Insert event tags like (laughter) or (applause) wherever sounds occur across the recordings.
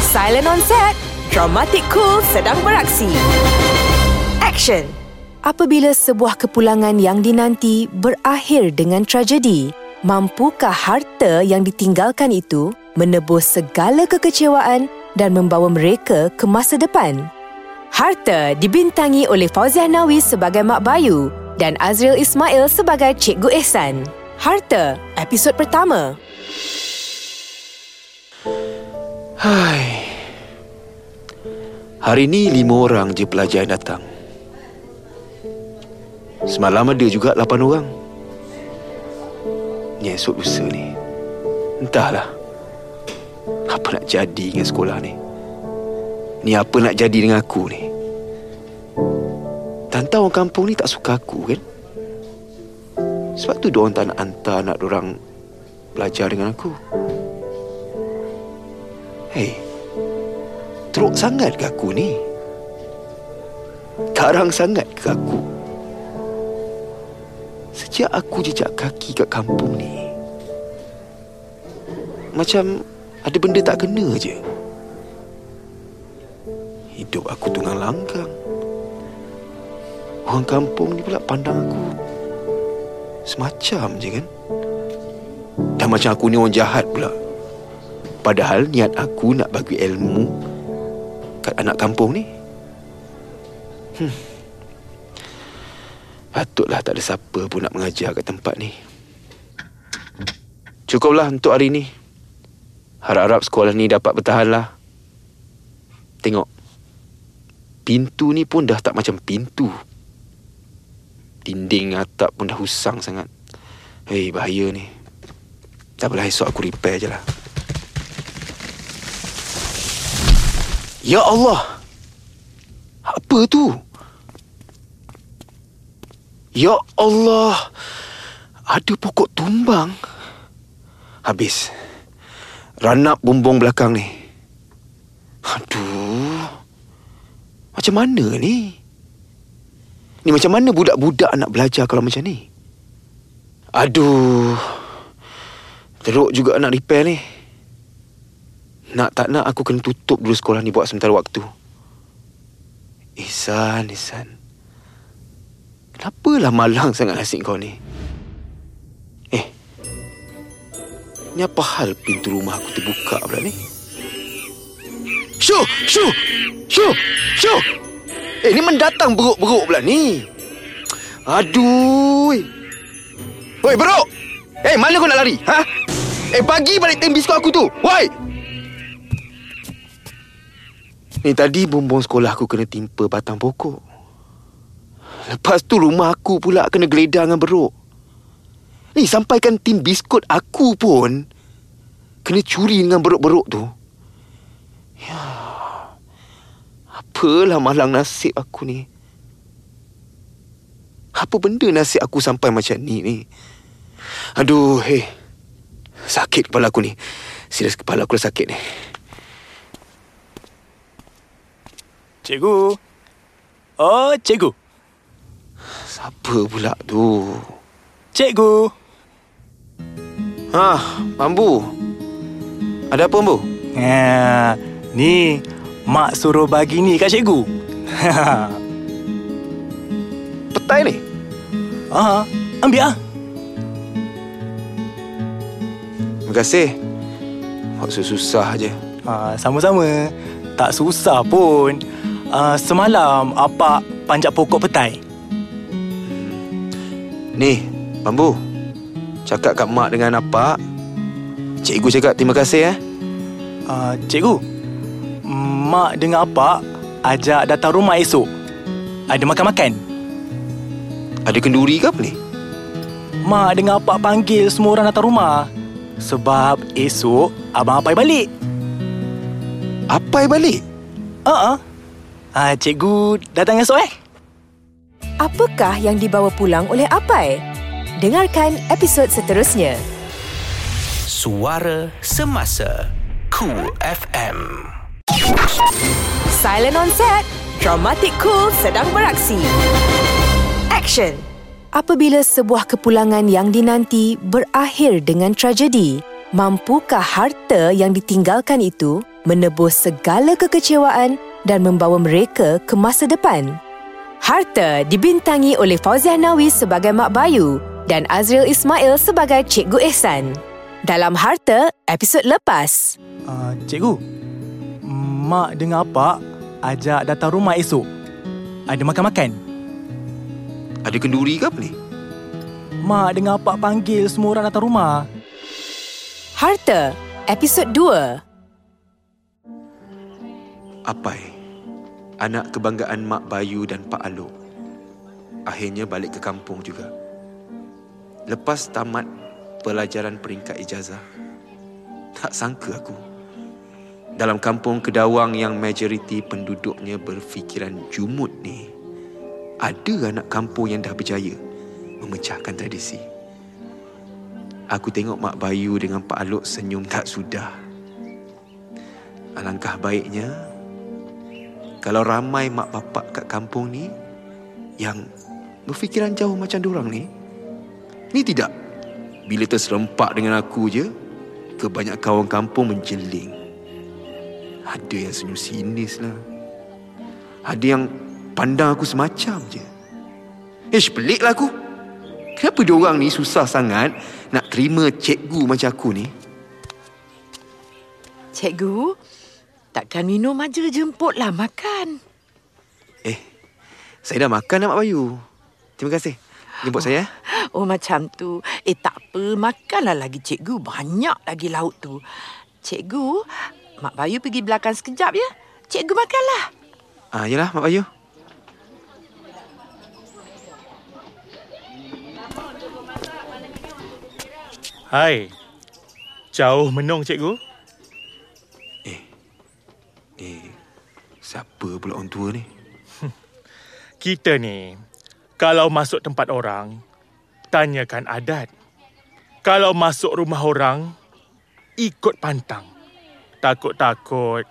Silent on set. Dramatic Cool sedang beraksi. Action. Apabila sebuah kepulangan yang dinanti berakhir dengan tragedi, mampukah harta yang ditinggalkan itu menebus segala kekecewaan dan membawa mereka ke masa depan? Harta dibintangi oleh Fauziah Nawi sebagai Mak Bayu dan Azril Ismail sebagai Cikgu Ehsan. Harta, episod pertama. Hai. Hari ni lima orang je pelajar yang datang. Semalam ada juga lapan orang. Ni esok lusa ni. Entahlah. Apa nak jadi dengan sekolah ni? Ni apa nak jadi dengan aku ni? Tantau orang kampung ni tak suka aku kan? Sebab tu diorang tak nak hantar anak diorang belajar dengan aku. Hei, teruk sangat ke aku ni? Karang sangat ke aku? Sejak aku jejak kaki kat kampung ni, macam ada benda tak kena je. Hidup aku tunggang langgang. Orang kampung ni pula pandang aku semacam je kan? Dan macam aku ni orang jahat pula. Padahal niat aku nak bagi ilmu kat anak kampung ni. Hmm. Patutlah tak ada siapa pun nak mengajar kat tempat ni. Cukuplah untuk hari ni. Harap-harap sekolah ni dapat bertahan lah. Tengok. Pintu ni pun dah tak macam pintu. Dinding atap pun dah husang sangat. Hei, bahaya ni. Tak apalah, esok aku repair je lah. Ya Allah! Apa tu? Ya Allah! Ada pokok tumbang. Habis. Ranap bumbung belakang ni. Aduh. Macam mana ni? Ni macam mana budak-budak nak belajar kalau macam ni? Aduh. Teruk juga nak repair ni. Nak tak nak aku kena tutup dulu sekolah ni buat sementara waktu. Ihsan, Ihsan. Kenapalah malang sangat nasib kau ni? Eh. Ni apa hal pintu rumah aku terbuka pula ni? Syu! Syu! Syu! Syu! Eh, ni mendatang beruk-beruk pula ni. Aduh. Woi, beruk! Eh, mana kau nak lari? Ha? Eh, bagi balik tim biskut aku tu. Woi! Ni tadi bumbung sekolah aku kena timpa batang pokok. Lepas tu rumah aku pula kena geledah dengan beruk. Ni sampaikan tim biskut aku pun kena curi dengan beruk-beruk tu. Ya. Apalah malang nasib aku ni. Apa benda nasib aku sampai macam ni ni? Aduh, hei. Sakit kepala aku ni. Serius kepala aku dah sakit ni. Cikgu. Oh, cikgu. Siapa pula tu? Cikgu. Ha, Bambu. Ada apa, Bambu? Ha, ni mak suruh bagi ni kat cikgu. (laughs) Petai ni? ah, ambil ah. Terima kasih. Kau susah je. Ha, sama-sama. Tak susah pun. Uh, semalam apa panjat pokok petai. Ni, Bambu. Cakap kat mak dengan apa? Cikgu cakap terima kasih eh. Uh, cikgu, mak dengan apa ajak datang rumah esok. Ada makan-makan. Ada kenduri ke apa ni? Mak dengan apa panggil semua orang datang rumah. Sebab esok abang Apai balik. Apai balik? Uh-uh. Ah, cikgu datang esok eh? Apakah yang dibawa pulang oleh Apai? Dengarkan episod seterusnya. Suara Semasa Cool FM Silent on set. Dramatic Cool sedang beraksi. Action. Apabila sebuah kepulangan yang dinanti berakhir dengan tragedi, Mampukah harta yang ditinggalkan itu menebus segala kekecewaan dan membawa mereka ke masa depan? Harta dibintangi oleh Fauziah Nawi sebagai Mak Bayu dan Azril Ismail sebagai Cikgu Ehsan. Dalam Harta, episod lepas. Uh, cikgu, Mak dengan Pak ajak datang rumah esok. Ada makan-makan. Ada kenduri ke apa ni? Mak dengan Pak panggil semua orang datang rumah. Harta, episod 2. Apai, anak kebanggaan Mak Bayu dan Pak Alok. Akhirnya balik ke kampung juga. Lepas tamat pelajaran peringkat ijazah. Tak sangka aku. Dalam kampung Kedawang yang majoriti penduduknya berfikiran jumut ni, ada anak kampung yang dah berjaya memecahkan tradisi. Aku tengok Mak Bayu dengan Pak Alok senyum tak sudah. Alangkah baiknya kalau ramai mak bapak kat kampung ni yang berfikiran jauh macam diorang ni. Ni tidak. Bila terserempak dengan aku je, kebanyakan kawan kampung menjeling. Ada yang senyum sinis lah. Ada yang pandang aku semacam je. Eh, peliklah aku. Kenapa diorang ni susah sangat nak terima cikgu macam aku ni? Cikgu, takkan minum aja jemputlah makan. Eh, saya dah makan Mak Bayu. Terima kasih. Jemput oh. saya. Eh. Oh, macam tu. Eh, tak apa. Makanlah lagi cikgu. Banyak lagi lauk tu. Cikgu, Mak Bayu pergi belakang sekejap ya. Cikgu makanlah. Ah, yalah Mak Bayu. Hai. Jauh menung, cikgu. Eh. Eh. Siapa pula orang tua ni? (laughs) Kita ni, kalau masuk tempat orang, tanyakan adat. Kalau masuk rumah orang, ikut pantang. Takut-takut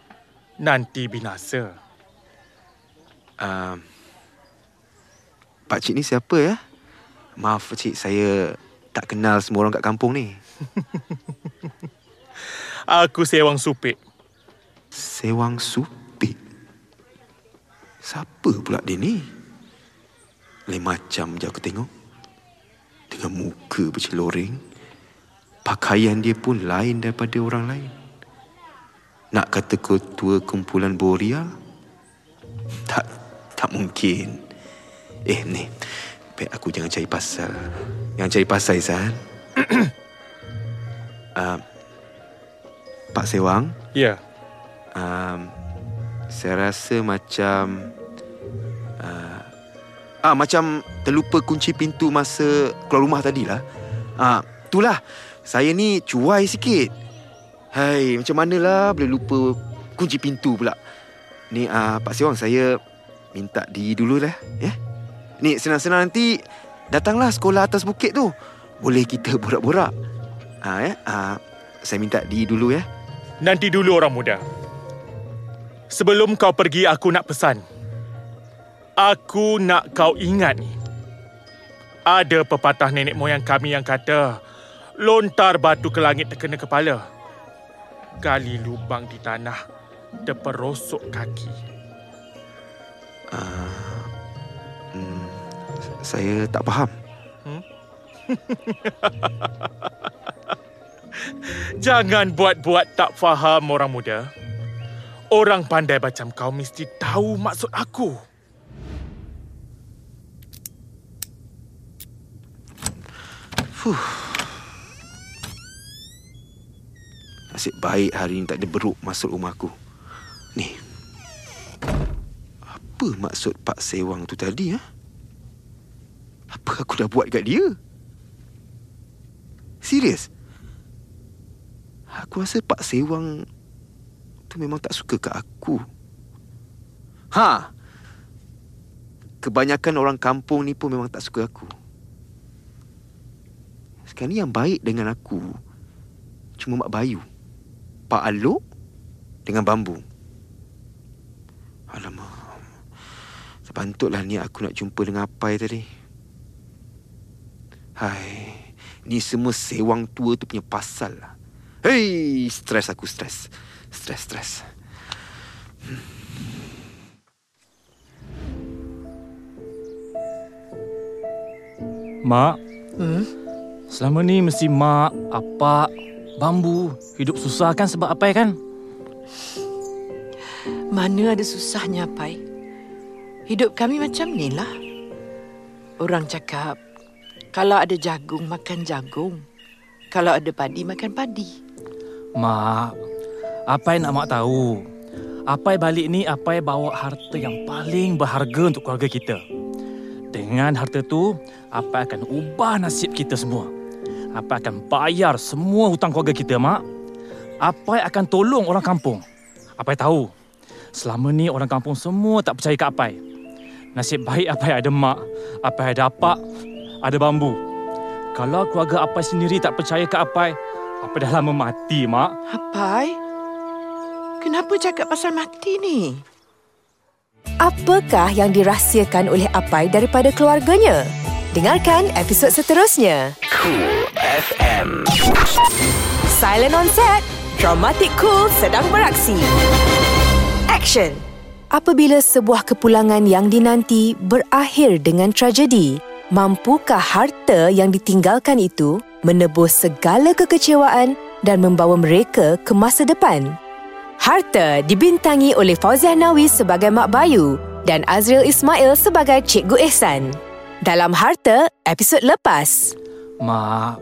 nanti binasa. Um, Pak Cik ni siapa ya? Maaf Cik, saya tak kenal semua orang kat kampung ni. (laughs) Aku Sewang Supik. Sewang Supik? Siapa pula dia ni? Lain macam je aku tengok. Dengan muka berceloreng. Pakaian dia pun lain daripada orang lain. Nak kata ketua kumpulan Boria? Tak, tak mungkin. Eh, ni. Baik aku jangan cari pasal. Yang cari pasal, Izan. uh, (coughs) Pak Sewang? Ya. Um, saya rasa macam... Uh, ah, macam terlupa kunci pintu masa keluar rumah tadi lah. Ah, itulah. Saya ni cuai sikit. Hai, macam manalah boleh lupa kunci pintu pula. Ni uh, Pak Sewang, saya minta di dulu lah. Ya? Yeah? Ni senang-senang nanti datanglah sekolah atas bukit tu. Boleh kita (laughs) borak-borak. Ha, ya? ha, saya minta di dulu ya. Nanti dulu orang muda. Sebelum kau pergi aku nak pesan. Aku nak kau ingat ni. Ada pepatah nenek moyang kami yang kata lontar batu ke langit terkena kepala. Gali lubang di tanah terperosok kaki. Uh... Hmm, saya tak faham. Hmm? (laughs) Jangan buat-buat tak faham orang muda. Orang pandai macam kau mesti tahu maksud aku. Fuh. Nasib baik hari ini tak ada beruk masuk rumah aku. Ni, apa maksud Pak Sewang tu tadi ha? Apa aku dah buat kat dia? Serius? Aku rasa Pak Sewang tu memang tak suka kat aku. Ha. Kebanyakan orang kampung ni pun memang tak suka aku. Sekarang ni yang baik dengan aku cuma Mak Bayu, Pak Alok dengan Bambu. Alamak. Sepantutlah ni aku nak jumpa dengan Apai tadi. Hai, ni semua sewang tua tu punya pasal lah. Hei, stres aku stres. Stres, stres. Mak, hmm? selama ni mesti mak, apa, bambu hidup susah kan sebab apa kan? Mana ada susahnya, Pai? Hidup kami macam ni lah. Orang cakap, kalau ada jagung, makan jagung. Kalau ada padi, makan padi. Mak, apa yang nak mak tahu? Apa yang balik ni, apa yang bawa harta yang paling berharga untuk keluarga kita? Dengan harta tu, apa akan ubah nasib kita semua? Apa akan bayar semua hutang keluarga kita, Mak? Apa yang akan tolong orang kampung? Apa yang tahu? Selama ni orang kampung semua tak percaya ke Apai. Nasib baik Apai ada mak. Apai ada apak, ada bambu. Kalau keluarga Apai sendiri tak percaya ke Apai, Apai dah lama mati, Mak. Apai? Kenapa cakap pasal mati ni? Apakah yang dirahsiakan oleh Apai daripada keluarganya? Dengarkan episod seterusnya. Cool FM. Silent on set. Dramatic Cool sedang beraksi. Action. Apabila sebuah kepulangan yang dinanti berakhir dengan tragedi, mampukah harta yang ditinggalkan itu menebus segala kekecewaan dan membawa mereka ke masa depan? Harta dibintangi oleh Fauziah Nawi sebagai Mak Bayu dan Azril Ismail sebagai Cikgu Ehsan. Dalam Harta, episod lepas. Mak,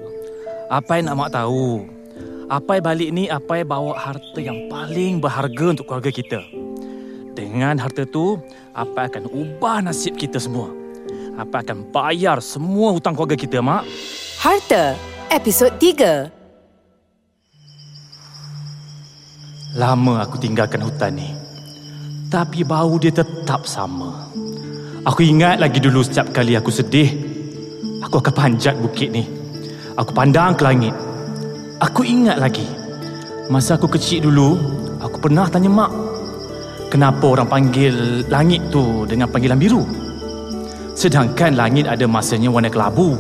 apa yang nak mak tahu? Apa yang balik ni, apa yang bawa harta yang paling berharga untuk keluarga kita? Dengan harta tu, apa akan ubah nasib kita semua? Apa akan bayar semua hutang keluarga kita, Mak? Harta, episod 3. Lama aku tinggalkan hutan ni. Tapi bau dia tetap sama. Aku ingat lagi dulu setiap kali aku sedih, aku akan panjat bukit ni. Aku pandang ke langit. Aku ingat lagi. Masa aku kecil dulu, aku pernah tanya mak, kenapa orang panggil langit tu dengan panggilan biru? Sedangkan langit ada masanya warna kelabu.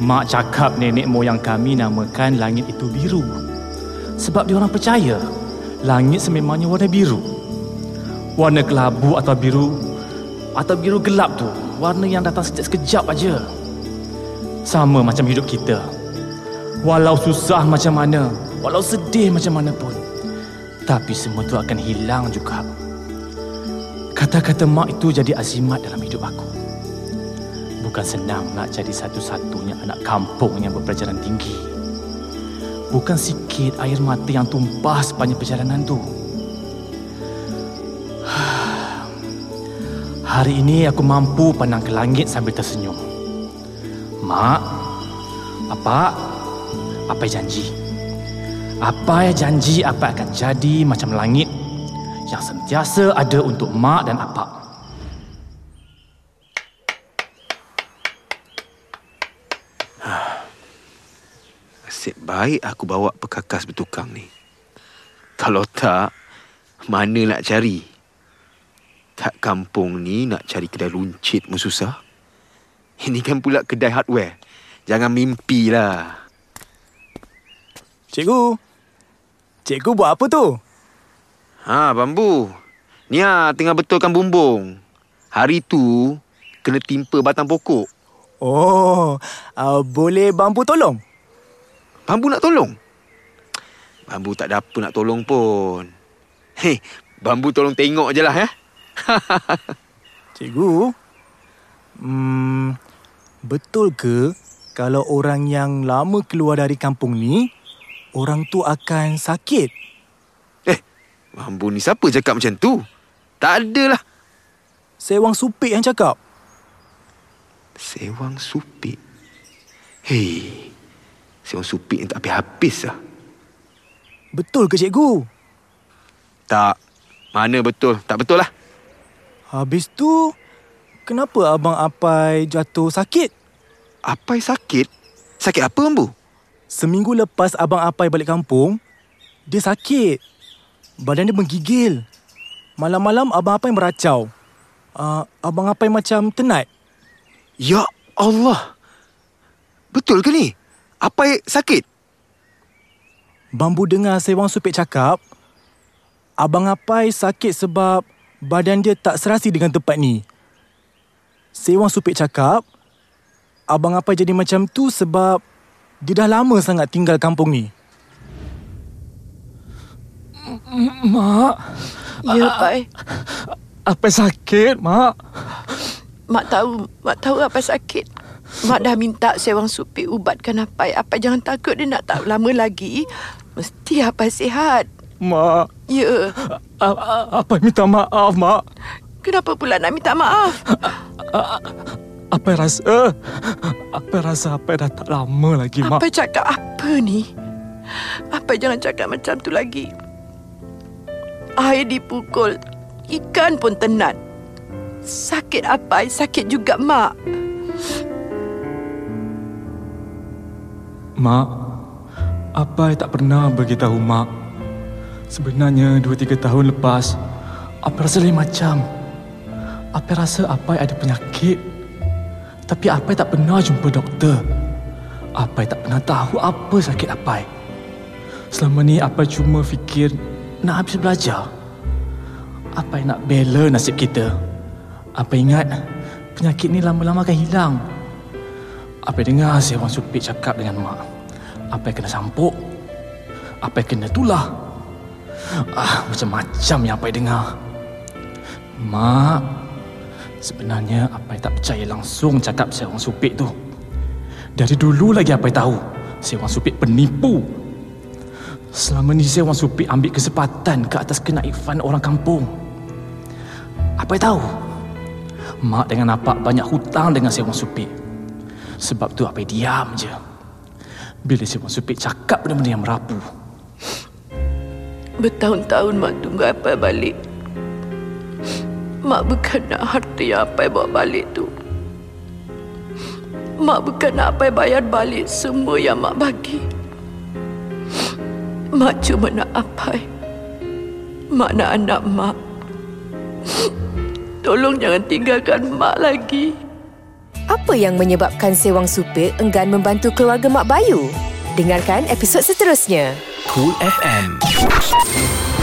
Mak cakap nenek moyang kami namakan langit itu biru. Sebab dia orang percaya langit sememangnya warna biru. Warna kelabu atau biru atau biru gelap tu warna yang datang sekejap-sekejap aja. Sama macam hidup kita. Walau susah macam mana, walau sedih macam mana pun, tapi semua tu akan hilang juga. Kata-kata mak itu jadi azimat dalam hidup aku. Bukan senang nak jadi satu-satunya anak kampung yang berpelajaran tinggi. Bukan sikit air mata yang tumpah sepanjang perjalanan tu. (sighs) Hari ini aku mampu pandang ke langit sambil tersenyum. Mak, apa? Apa janji? Apa yang janji apa akan jadi macam langit yang sentiasa ada untuk mak dan apa? Nasib baik aku bawa perkakas bertukang ni. Kalau tak, mana nak cari? Tak kampung ni nak cari kedai runcit pun susah. Ini kan pula kedai hardware. Jangan mimpi lah. Cikgu. Cikgu buat apa tu? Ha, bambu. Nia tengah betulkan bumbung. Hari tu kena timpa batang pokok. Oh, uh, boleh bambu tolong? Bambu nak tolong? Bambu tak ada apa nak tolong pun. Hei, bambu tolong tengok je lah ya. (laughs) Cikgu. Hmm, betul ke kalau orang yang lama keluar dari kampung ni, orang tu akan sakit? Eh, bambu ni siapa cakap macam tu? Tak adalah. Sewang supik yang cakap. Sewang supik. Hei, sewang supik yang tak habis-habis lah. Betul ke cikgu? Tak. Mana betul? Tak betul lah. Habis tu, kenapa Abang Apai jatuh sakit? Apa yang sakit? Sakit apa, Bambu? Seminggu lepas Abang Apai balik kampung, dia sakit. Badan dia menggigil. Malam-malam Abang Apai meracau. Uh, Abang Apai macam tenat. Ya Allah. Betul ke ni? Apa yang sakit? Bambu dengar Sewang Supik cakap, Abang Apai sakit sebab badan dia tak serasi dengan tempat ni. Sewang Supik cakap, Abang Apai jadi macam tu sebab dia dah lama sangat tinggal kampung ni. Mak, Ya, Pai. apa sakit, Mak? Mak tahu, Mak tahu apa sakit. Mak dah minta sewang supik ubatkan Apai. Apai jangan takut dia nak tak lama lagi. Mesti Apai sihat. Mak, Ya. apa minta maaf, Mak? Kenapa pula nak minta maaf? Apa rasa? Apa rasa apa dah tak lama lagi, Mak? Apai cakap apa ni? Apai jangan cakap macam tu lagi. Air dipukul. Ikan pun tenat. Sakit Apai, sakit juga Mak. Mak, apa tak pernah beritahu Mak. Sebenarnya dua tiga tahun lepas, apa rasa lain macam. Apa rasa apa ada penyakit. Tapi apa tak pernah jumpa doktor. Apa tak pernah tahu apa sakit apa. Selama ni apa cuma fikir nak habis belajar. Apa nak bela nasib kita. Apa ingat penyakit ni lama-lama akan hilang. Apa dengar si orang supik cakap dengan mak? Apa yang kena sampuk? Apa yang kena tulah? Ah, macam-macam yang apa dengar. Mak, sebenarnya apa yang tak percaya langsung cakap si orang supik tu. Dari dulu lagi apa yang tahu, si orang supik penipu. Selama ni si orang supik ambil kesempatan ke atas kenaifan orang kampung. Apa yang tahu? Mak dengan apak banyak hutang dengan si orang supik. Sebab tu apa diam je. Bila si Wan Supik cakap benda-benda yang merapu. Bertahun-tahun Mak tunggu apa balik. Mak bukan nak harta yang apa bawa balik tu. Mak bukan nak apa bayar balik semua yang Mak bagi. Mak cuma nak apa. Mak nak anak Mak. Tolong jangan tinggalkan Mak lagi. Apa yang menyebabkan Sewang Supik enggan membantu keluarga Mak Bayu? Dengarkan episod seterusnya. Cool FM.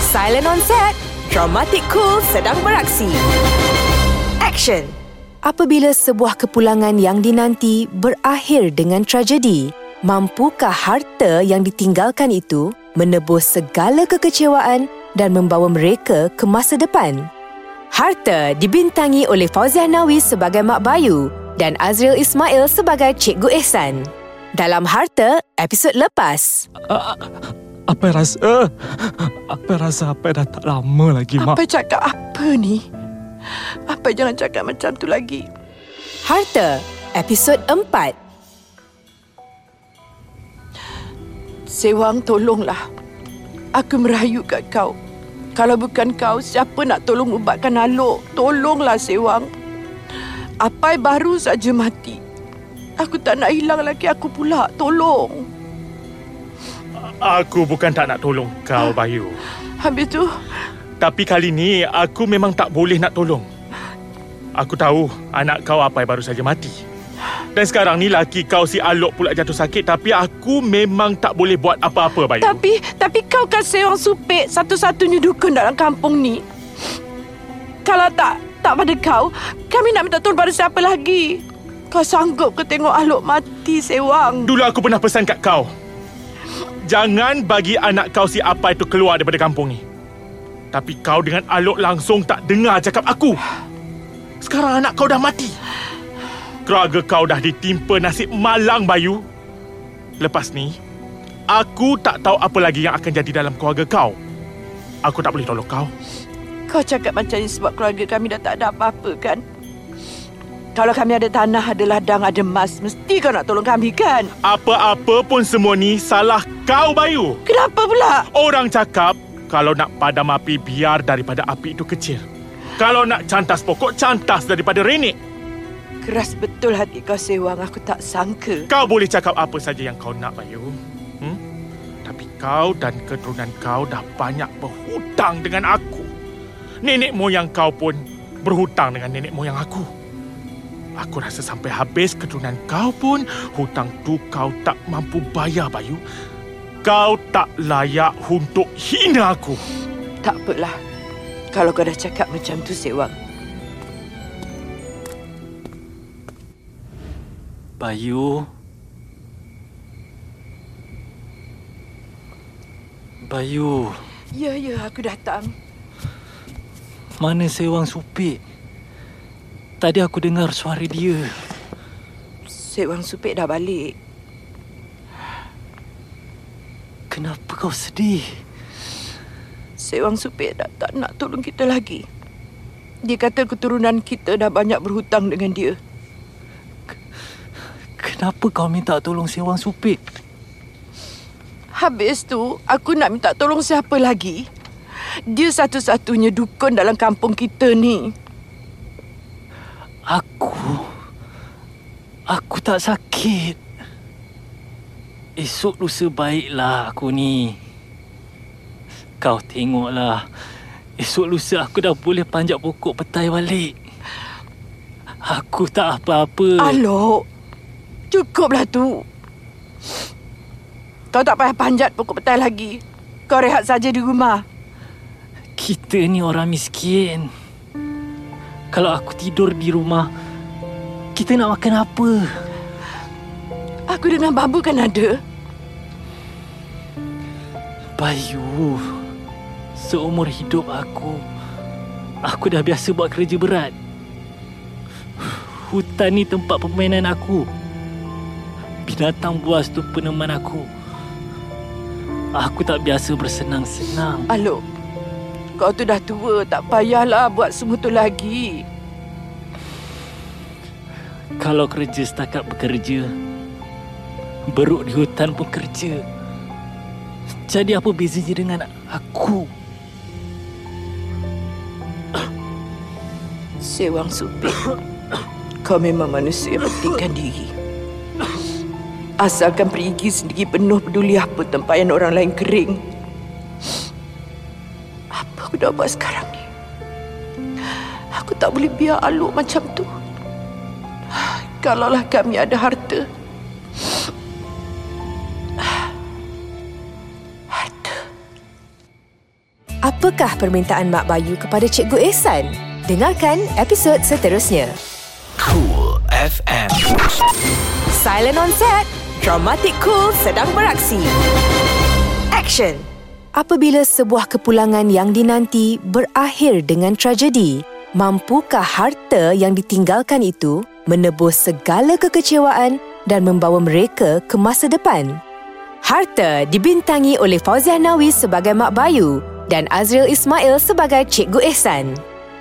Silent on set. Dramatic Cool sedang beraksi. Action. Apabila sebuah kepulangan yang dinanti berakhir dengan tragedi, mampukah harta yang ditinggalkan itu menebus segala kekecewaan dan membawa mereka ke masa depan? Harta dibintangi oleh Fauziah Nawi sebagai Mak Bayu dan Azril Ismail sebagai Cikgu Ehsan. Dalam Harta, episod lepas. Apa rasa? Apa rasa apa dah tak lama lagi, Mak? Apa cakap apa ni? Apa jangan cakap macam tu lagi. Harta, episod 4. Sewang tolonglah. Aku merayu kat kau. Kalau bukan kau, siapa nak tolong ubatkan Alok? Tolonglah Sewang. Apai baru saja mati. Aku tak nak hilang lagi aku pula. Tolong. Aku bukan tak nak tolong kau, Bayu. Habis tu, Tapi kali ni aku memang tak boleh nak tolong. Aku tahu anak kau apa baru saja mati. Dan sekarang ni laki kau si Alok pula jatuh sakit tapi aku memang tak boleh buat apa-apa, Bayu. tapi tapi kau kan Sewang Supik satu-satunya dukun dalam kampung ni. Kalau tak tak pada kau, kami nak minta tolong pada siapa lagi? Kau sanggup ke tengok Alok mati, Sewang? Dulu aku pernah pesan kat kau. Jangan bagi anak kau si apa itu keluar daripada kampung ni. Tapi kau dengan Alok langsung tak dengar cakap aku. Sekarang anak kau dah mati. Keluarga kau dah ditimpa nasib malang, Bayu. Lepas ni, aku tak tahu apa lagi yang akan jadi dalam keluarga kau. Aku tak boleh tolong kau. Kau cakap macam ni sebab keluarga kami dah tak ada apa-apa kan? Kalau kami ada tanah, ada ladang, ada emas, mesti kau nak tolong kami kan? Apa-apa pun semua ni salah kau, Bayu. Kenapa pula? Orang cakap kalau nak padam api biar daripada api itu kecil. Kalau nak cantas pokok, cantas daripada renik. Keras betul hati kau sewang, aku tak sangka. Kau boleh cakap apa saja yang kau nak, Bayu. Hmm? Tapi kau dan keturunan kau dah banyak berhutang dengan aku. Nenek moyang kau pun berhutang dengan nenek moyang aku. Aku rasa sampai habis keturunan kau pun hutang tu kau tak mampu bayar, Bayu. Kau tak layak untuk hina aku. Tak apalah. Kalau kau dah cakap macam tu, Sewang. Bayu. Bayu, Ya, ya, aku datang. Mana Sewang Supik? Tadi aku dengar suara dia. Sewang Supik dah balik. Kenapa kau sedih? Sewang Supik dah tak nak tolong kita lagi. Dia kata keturunan kita dah banyak berhutang dengan dia. Kenapa kau minta tolong Sewang Supik? Habis tu, aku nak minta tolong siapa lagi? Dia satu-satunya dukun dalam kampung kita ni. Aku... Aku tak sakit. Esok lusa baiklah aku ni. Kau tengoklah. Esok lusa aku dah boleh panjat pokok petai balik. Aku tak apa-apa. Alok, cukuplah tu. Kau tak payah panjat pokok petai lagi. Kau rehat saja di rumah. Kita ni orang miskin. Kalau aku tidur di rumah, kita nak makan apa? Aku dengan babu kan ada. Bayu, seumur hidup aku, aku dah biasa buat kerja berat. Hutan ni tempat permainan aku. Binatang buas tu peneman aku. Aku tak biasa bersenang-senang. Alok, kau tu dah tua. Tak payahlah buat semua tu lagi. Kalau kerja setakat bekerja, beruk di hutan pun kerja. Jadi apa bezanya dengan aku? Sewang Supik, kau memang manusia yang pentingkan diri. Asalkan perigi sendiri penuh peduli apa tempayan orang lain kering. Aku dah buat sekarang ni? Aku tak boleh biar Aluk macam tu. Kalaulah kami ada harta. Harta. Apakah permintaan Mak Bayu kepada Cikgu Ehsan? Dengarkan episod seterusnya. Cool FM. Silent on set. Dramatic Cool sedang beraksi. Action. Apabila sebuah kepulangan yang dinanti berakhir dengan tragedi, mampukah harta yang ditinggalkan itu menebus segala kekecewaan dan membawa mereka ke masa depan? Harta dibintangi oleh Fauziah Nawi sebagai Mak Bayu dan Azril Ismail sebagai Cikgu Ehsan.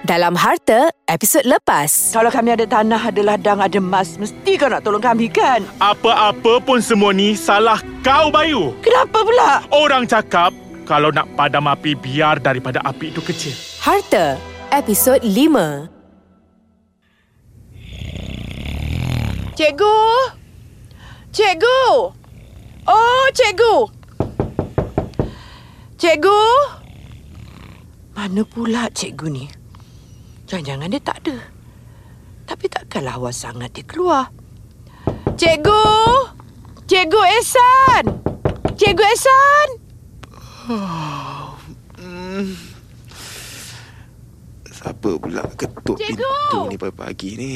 Dalam Harta, episod lepas. Kalau kami ada tanah, ada ladang, ada emas, mesti kau nak tolong kami kan? Apa-apa pun semua ni salah kau, Bayu. Kenapa pula? Orang cakap kalau nak padam api biar daripada api itu kecil. Harta, episod 5. Cikgu! Cikgu! Oh, cikgu! Cikgu! Mana pula cikgu ni? Jangan-jangan dia tak ada. Tapi takkanlah awal sangat dia keluar. Cikgu! Cikgu Ehsan! Cikgu Ehsan! Siapa pula ketuk Cikgu! pintu ni pagi-pagi ni?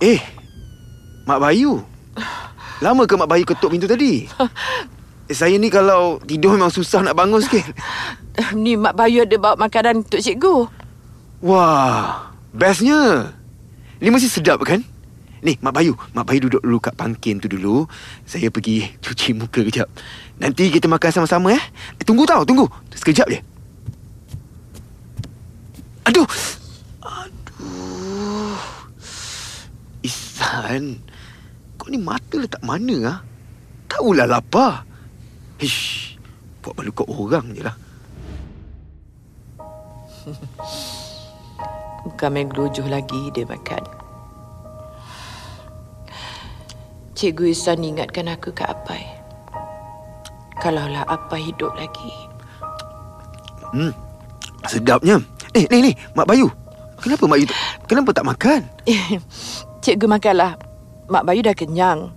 Eh, Mak Bayu. Lama ke Mak Bayu ketuk pintu tadi? Eh, saya ni kalau tidur memang susah nak bangun sikit. Ni Mak Bayu ada bawa makanan untuk cikgu. Wah, bestnya. Ni masih sedap kan? Ni, Mak Bayu. Mak Bayu duduk dulu kat pangkin tu dulu. Saya pergi (laughs) cuci muka kejap. Nanti kita makan sama-sama eh. eh tunggu tau, tunggu. Sekejap je. Aduh. Aduh. Isan. Kau ni mata letak mana ah? Tahulah lapar. Hish. Buat malu kat orang je lah. (laughs) Bukan main gelojoh lagi dia makan. Cikgu Ihsan ingatkan aku ke Apai. Kalaulah Apai hidup lagi. Hmm. Sedapnya. Eh, ni ni, Mak Bayu. Kenapa Mak Bayu tak, kenapa tak makan? (laughs) Cikgu makanlah. Mak Bayu dah kenyang.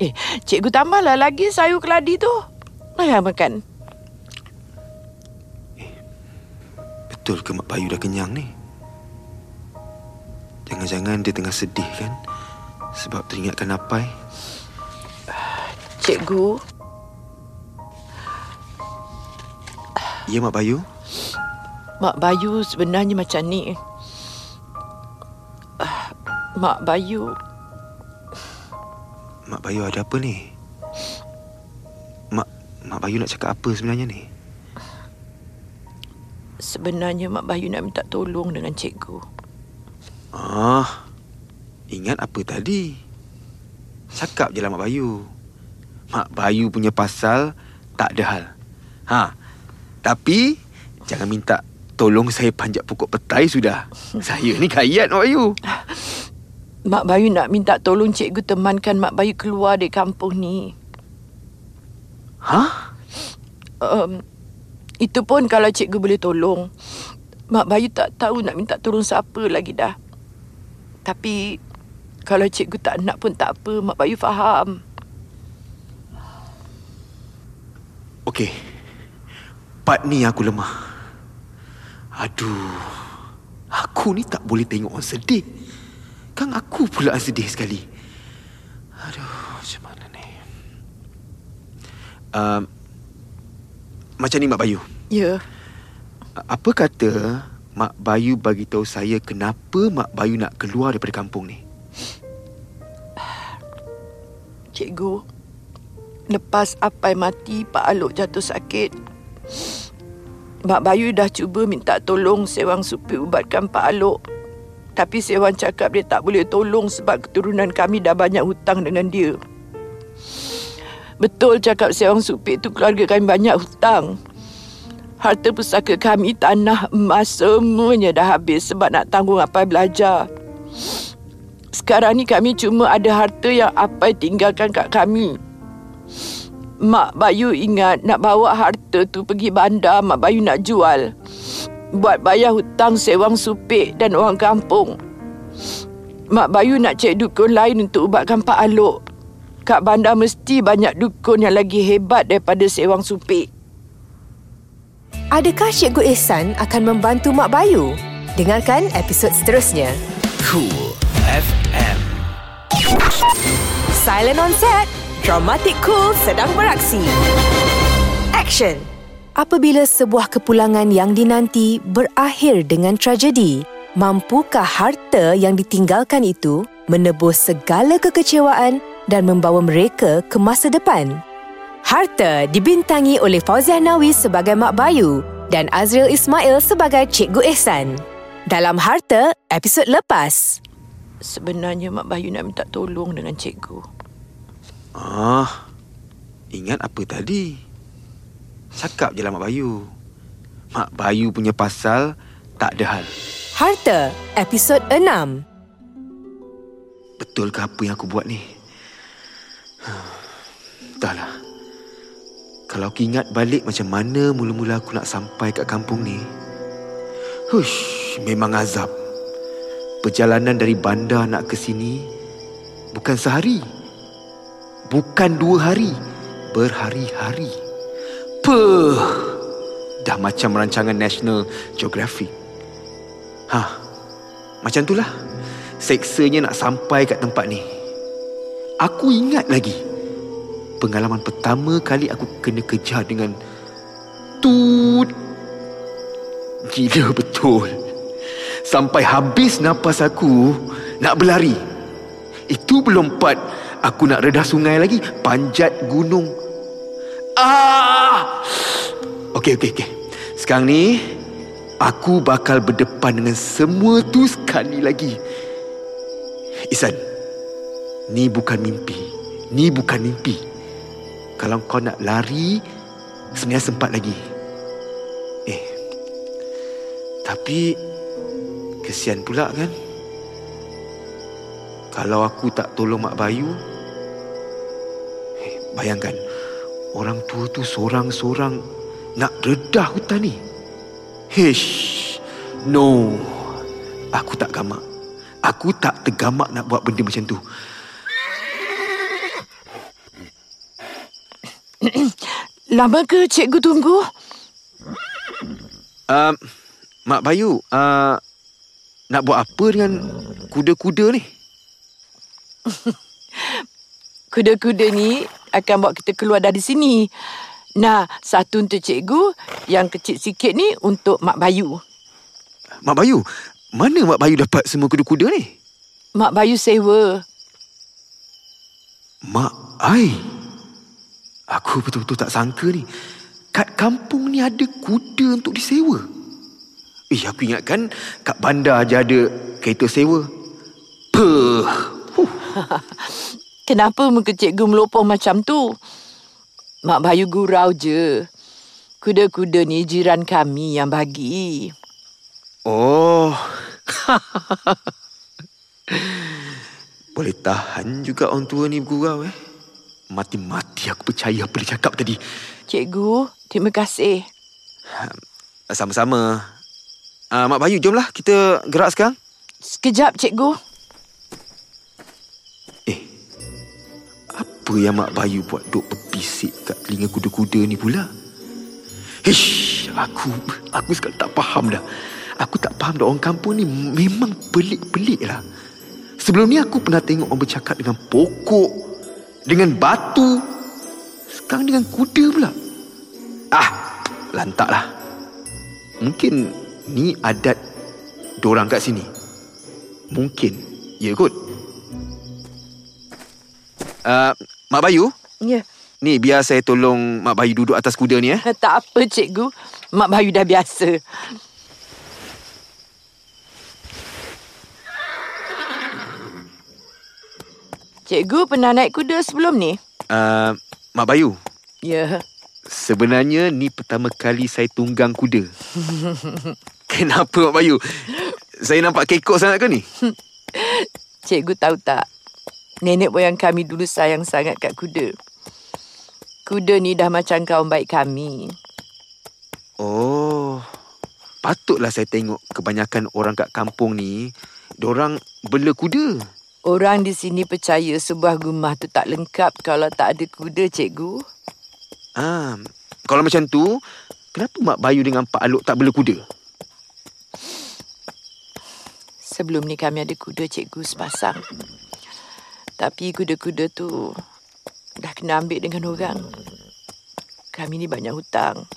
Eh, cikgu tambahlah lagi sayur keladi tu. Ayah makan. Betul ke Mak Bayu dah kenyang ni? Jangan-jangan dia tengah sedih kan? Sebab teringatkan Apai. Cikgu, Ya Mak Bayu? Mak Bayu sebenarnya macam ni. Mak Bayu, Mak Bayu ada apa ni? Mak Mak Bayu nak cakap apa sebenarnya ni? sebenarnya Mak Bayu nak minta tolong dengan cikgu. Ah, ingat apa tadi? Cakap je lah Mak Bayu. Mak Bayu punya pasal tak ada hal. Ha, tapi jangan minta tolong saya panjat pokok petai sudah. (laughs) Saya ni kayat Mak Bayu. Mak Bayu nak minta tolong cikgu temankan Mak Bayu keluar dari kampung ni. Ha? Um, itu pun kalau cikgu boleh tolong. Mak Bayu tak tahu nak minta tolong siapa lagi dah. Tapi kalau cikgu tak nak pun tak apa, Mak Bayu faham. Okey. Part ni aku lemah. Aduh. Aku ni tak boleh tengok orang sedih. Kan aku pula sedih sekali. Aduh, macam mana ni? Um, macam ni Mak Bayu. Ya, Apa kata Mak Bayu bagi tahu saya kenapa Mak Bayu nak keluar daripada kampung ni? cikgu. Lepas Apai mati, Pak Alok jatuh sakit. Mak Bayu dah cuba minta tolong Sewang Supi ubatkan Pak Alok. Tapi Sewang cakap dia tak boleh tolong sebab keturunan kami dah banyak hutang dengan dia. Betul cakap Sewang Supi itu keluarga kami banyak hutang. Harta pusaka kami, tanah, emas, semuanya dah habis sebab nak tanggung Apai belajar. Sekarang ni kami cuma ada harta yang Apai tinggalkan kat kami. Mak Bayu ingat nak bawa harta tu pergi bandar Mak Bayu nak jual. Buat bayar hutang sewang supik dan orang kampung. Mak Bayu nak cek dukun lain untuk ubatkan Pak Alok. Kat bandar mesti banyak dukun yang lagi hebat daripada sewang supik. Adakah Cikgu Ehsan akan membantu Mak Bayu? Dengarkan episod seterusnya. Cool FM. Silent on set. Dramatic Cool sedang beraksi. Action. Apabila sebuah kepulangan yang dinanti berakhir dengan tragedi, mampukah harta yang ditinggalkan itu menebus segala kekecewaan dan membawa mereka ke masa depan? Harta dibintangi oleh Fauziah Nawi sebagai Mak Bayu dan Azril Ismail sebagai Cikgu Ehsan. Dalam Harta, episod lepas. Sebenarnya Mak Bayu nak minta tolong dengan cikgu. Ah, ingat apa tadi? Cakap je lah Mak Bayu. Mak Bayu punya pasal tak ada hal. Harta, episod 6. Betul ke apa yang aku buat ni? Entahlah. Kalau aku ingat balik macam mana mula-mula aku nak sampai kat kampung ni. Hush, memang azab. Perjalanan dari bandar nak ke sini bukan sehari. Bukan dua hari. Berhari-hari. Puh. Dah macam rancangan National Geographic. Ha, macam itulah. Seksanya nak sampai kat tempat ni. Aku ingat lagi. Pengalaman pertama kali aku kena kejar dengan tut. Gila betul. Sampai habis napas aku nak berlari. Itu belum part aku nak redah sungai lagi, panjat gunung. Ah! Okey okey okey. Sekarang ni aku bakal berdepan dengan semua tu sekali lagi. Isan, ni bukan mimpi. Ni bukan mimpi. Kalau kau nak lari, sebenarnya sempat lagi. Eh, tapi kesian pula kan? Kalau aku tak tolong Mak Bayu, eh, bayangkan orang tua tu seorang-seorang nak redah hutan ni. Hish, no, Aku tak gamak. Aku tak tergamak nak buat benda macam tu. (coughs) Lama ke cikgu tunggu? Uh, Mak Bayu, uh, nak buat apa dengan kuda-kuda ni? (laughs) Kuda-kuda ni akan bawa kita keluar dari sini. Nah, satu untuk cikgu, yang kecil sikit ni untuk Mak Bayu. Mak Bayu, mana Mak Bayu dapat semua kuda-kuda ni? Mak Bayu sewa. Mak Ai. Aku betul-betul tak sangka ni. Kat kampung ni ada kuda untuk disewa. Eh, aku ingatkan kat bandar je ada kereta sewa. Puh. Huh. (laughs) Kenapa muka cikgu melopong macam tu? Mak Bayu gurau je. Kuda-kuda ni jiran kami yang bagi. Oh. (laughs) Boleh tahan juga orang tua ni bergurau eh. Mati-mati aku percaya apa dia cakap tadi. Cikgu, terima kasih. Sama-sama. Uh, Mak Bayu, jomlah kita gerak sekarang. Sekejap, cikgu. Eh, apa yang Mak Bayu buat duk berbisik kat telinga kuda-kuda ni pula? Hish, aku aku sekali tak faham dah. Aku tak faham dah orang kampung ni memang pelik-pelik lah. Sebelum ni aku pernah tengok orang bercakap dengan pokok, dengan batu. Sekarang dengan kuda pula. Ah, lantaklah. Mungkin ni adat dorang kat sini. Mungkin. Ya kot. Uh, Mak Bayu, Ya. ni biar saya tolong Mak Bayu duduk atas kuda ni eh. (laughs) Tak apa, cikgu. Mak Bayu dah biasa. Cikgu pernah naik kuda sebelum ni? Uh, Mak Bayu, Ya. sebenarnya ni pertama kali saya tunggang kuda. (laughs) Kenapa Mak Bayu? Saya nampak kekok sangat ke ni? (laughs) Cikgu tahu tak? Nenek moyang kami dulu sayang sangat kat kuda. Kuda ni dah macam kaum baik kami. Oh, patutlah saya tengok kebanyakan orang kat kampung ni, dorang bela kuda. Orang di sini percaya sebuah rumah tu tak lengkap kalau tak ada kuda, cikgu. Ah, kalau macam tu, kenapa Mak Bayu dengan Pak Alok tak bela kuda? Sebelum ni kami ada kuda, cikgu, sepasang. Tapi kuda-kuda tu dah kena ambil dengan orang. Kami ni banyak hutang.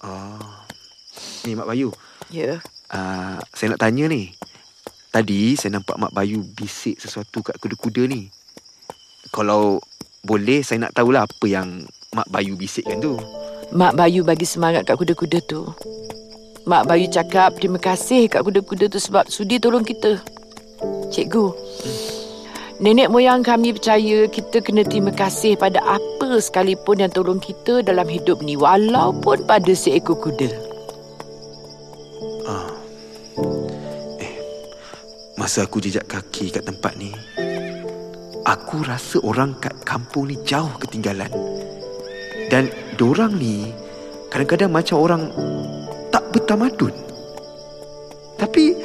Oh, ni Mak Bayu, Ya, uh, saya nak tanya ni. Tadi saya nampak Mak Bayu bisik sesuatu kat kuda-kuda ni. Kalau boleh, saya nak tahulah apa yang Mak Bayu bisikkan tu. Mak Bayu bagi semangat kat kuda-kuda tu. Mak Bayu cakap terima kasih kat kuda-kuda tu sebab sudi tolong kita. Cikgu, nenek moyang kami percaya kita kena terima kasih pada apa sekalipun yang tolong kita dalam hidup ni walaupun pada seekor kuda. Masa aku jejak kaki kat tempat ni, aku rasa orang kat kampung ni jauh ketinggalan. Dan dorang ni kadang-kadang macam orang tak bertamadun. Tapi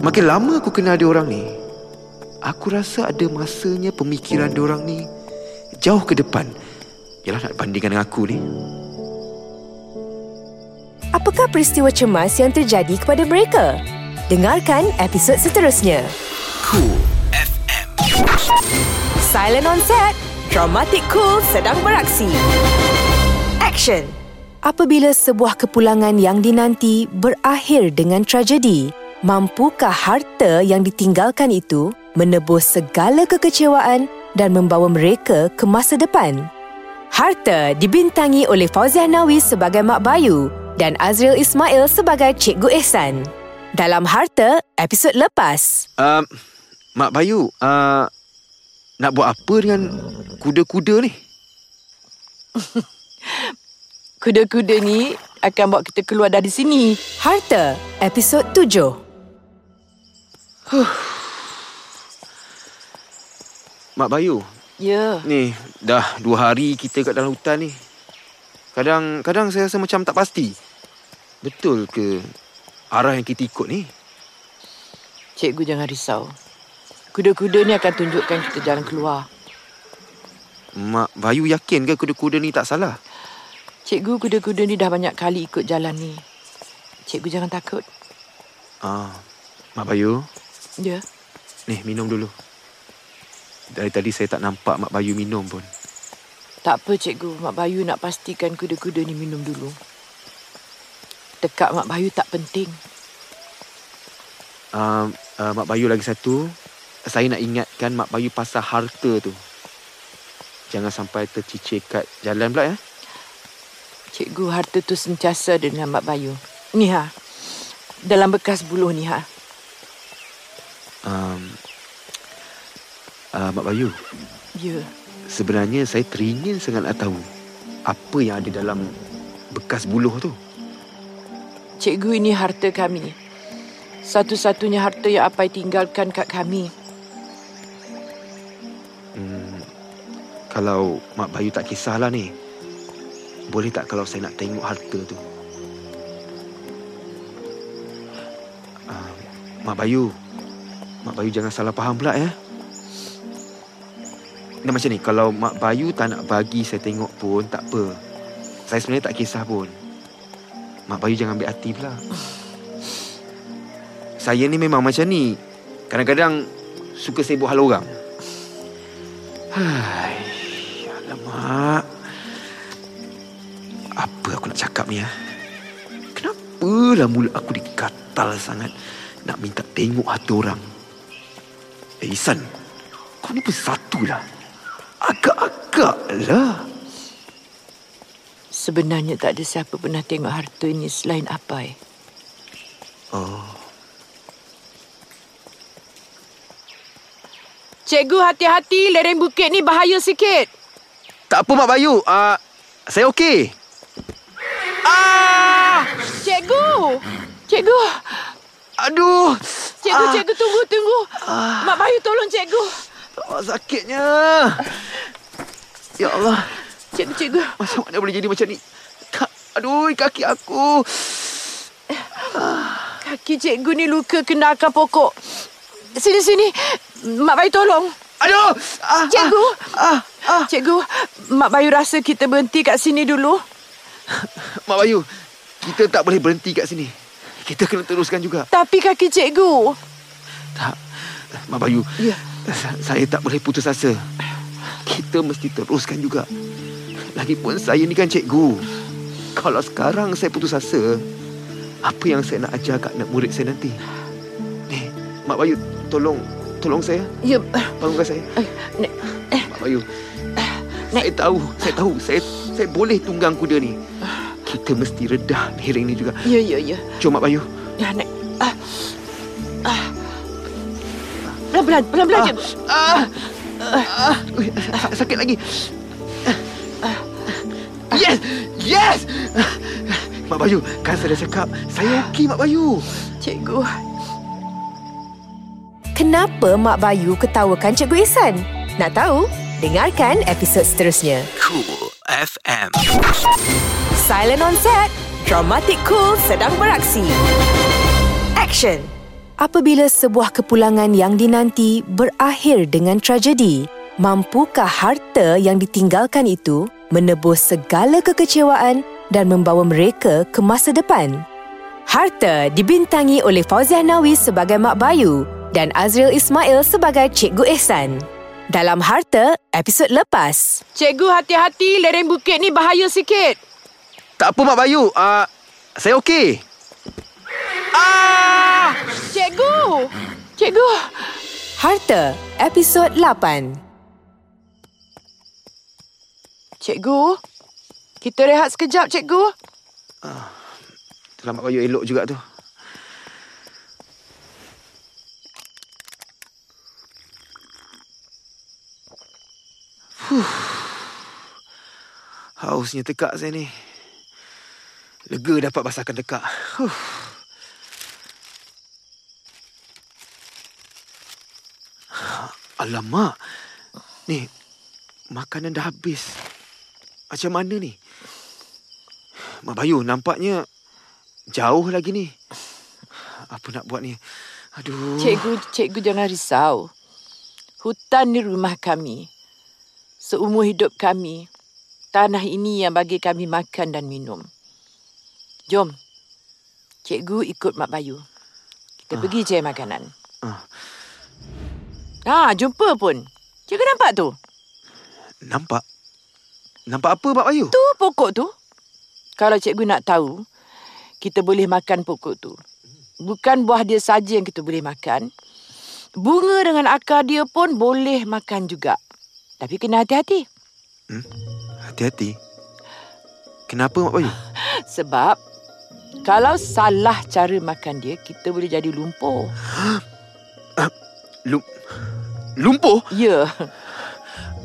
makin lama aku kenal dia orang ni, aku rasa ada masanya pemikiran dia orang ni jauh ke depan. Yalah nak bandingkan dengan aku ni. Apakah peristiwa cemas yang terjadi kepada mereka? Dengarkan episod seterusnya. Cool FM. Silent on set. Dramatic Cool sedang beraksi. Action. Apabila sebuah kepulangan yang dinanti berakhir dengan tragedi, mampukah harta yang ditinggalkan itu menebus segala kekecewaan dan membawa mereka ke masa depan? Harta dibintangi oleh Fauziah Nawi sebagai Mak Bayu dan Azril Ismail sebagai Cikgu Ehsan. Dalam Harta, episod lepas. Uh, Mak Bayu, uh, nak buat apa dengan kuda-kuda ni? (laughs) Kuda-kuda ni akan bawa kita keluar dari sini. Harta, episod 7. (sighs) Mak Bayu, Ya, Ni dah dua hari kita kat dalam hutan ni. Kadang kadang saya rasa macam tak pasti. Betul ke arah yang kita ikut ni? Cikgu jangan risau. Kuda-kuda ni akan tunjukkan kita jalan keluar. Mak Bayu yakin ke kuda-kuda ni tak salah? Cikgu kuda-kuda ni dah banyak kali ikut jalan ni. Cikgu jangan takut. Ah, Mak Bayu, Ya. ni minum dulu. Dari tadi saya tak nampak Mak Bayu minum pun. Tak apa cikgu, Mak Bayu nak pastikan kuda-kuda ni minum dulu. Tekak Mak Bayu tak penting. Uh, uh, Mak Bayu lagi satu. Saya nak ingatkan Mak Bayu pasal harta tu. Jangan sampai tercicir kat jalan pula ya. Cikgu harta tu sentiasa dengan Mak Bayu. Ni ha. Dalam bekas buluh ni ha. Um, uh, Mak Bayu, Ya. sebenarnya saya teringin sangat nak tahu apa yang ada dalam bekas buluh tu. Cikgu ini harta kami. Satu-satunya harta yang Apai tinggalkan kat kami. Hmm, kalau Mak Bayu tak kisahlah ni. Boleh tak kalau saya nak tengok harta tu? Uh, Mak Bayu. Mak Bayu jangan salah faham pula ya. Ni macam ni, kalau Mak Bayu tak nak bagi saya tengok pun tak apa. Saya sebenarnya tak kisah pun. Mak Bayu jangan ambil hati pula. Saya ni memang macam ni. Kadang-kadang suka sibuk hal orang. Hai, alamak. Apa aku nak cakap ni ya? Kenapalah mulut aku dikatal sangat nak minta tengok hati orang? Eh, Isan, kau ni bersatulah. Agak-agak lah. Sebenarnya tak ada siapa pernah tengok harta ini selain Apai. Oh, Cikgu hati-hati lereng bukit ni bahaya sikit. tak apa Mak Bayu. Uh, saya okey. Ah! Cikgu! Cikgu! Aduh! Cikgu, Ah. cikgu tunggu, tunggu. Mak Bayu tolong cikgu. Oh, sakitnya. Ya Allah. Cikgu, cikgu. Macam mana boleh jadi macam ni? Ka- Aduh, kaki aku. Kaki cikgu ni luka kena akar pokok. Sini, sini. Mak Bayu tolong. Aduh! Ah, Cikgu. Ah, ah, Cikgu, Mak Bayu rasa kita berhenti kat sini dulu. Mak Bayu, kita tak boleh berhenti kat sini. Kita kena teruskan juga. Tapi kaki cikgu. Tak. Mak Bayu, Ya. sa- saya tak boleh putus asa. Kita mesti teruskan juga. Lagipun saya ni kan cikgu. Kalau sekarang saya putus asa, apa yang saya nak ajar kat anak murid saya nanti? Ni, Mak Bayu, tolong tolong saya. Ya, Bangunkan saya. eh, Nek, Mak Bayu. Nek. Saya tahu, saya tahu. Saya saya boleh tunggang kuda ni. Kita mesti redah miring ni juga. ya, ya, ya. Jom Mak Bayu. Ya, Nek. Ah. Ah. Pelan-pelan, pelan-pelan je. Ah. Ah. Ui, sa- sakit lagi. Yes! Mak Bayu, kan saya dah cakap, saya okey Mak Bayu. Cikgu, Kenapa Mak Bayu ketawakan Cikgu Ihsan? Nak tahu? Dengarkan episod seterusnya. Cool FM. Silent on set. Dramatic Cool sedang beraksi. Action. Apabila sebuah kepulangan yang dinanti berakhir dengan tragedi, mampukah harta yang ditinggalkan itu menebus segala kekecewaan dan membawa mereka ke masa depan? Harta dibintangi oleh Fauziah Nawi sebagai Mak Bayu dan Azril Ismail sebagai Cikgu Ehsan. Dalam Harta, episod lepas. cikgu hati-hati lereng bukit ni bahaya sikit. Tak apa Mak Bayu, uh, saya okey. Ah! Cikgu! Cikgu! Harta, episod 8. Cikgu, kita rehat sekejap, cikgu. Itulah Mak Bayu elok juga tu. Fuh. Hausnya tekak saya ni. Lega dapat basahkan tekak. Huh. Alamak. Ni, makanan dah habis. Macam mana ni? Mak Bayu, nampaknya jauh lagi ni. Apa nak buat ni? Aduh. Cikgu, cikgu jangan risau. Hutan ni rumah kami. Seumur hidup kami, tanah ini yang bagi kami makan dan minum. Jom. Cikgu ikut Mak Bayu. Kita pergi cari makanan. Ah. Ah, jumpa pun. Cikgu nampak tu? Nampak? Nampak apa, Mak Bayu? Tu pokok tu. Kalau cikgu nak tahu, kita boleh makan pokok tu. Bukan buah dia saja yang kita boleh makan. Bunga dengan akar dia pun boleh makan juga. Tapi kena hati-hati. Hati-hati. Kenapa, Mak Bayu? (laughs) Sebab kalau salah cara makan dia, kita boleh jadi lumpur. (gasps) Lum lumpuh? Ya.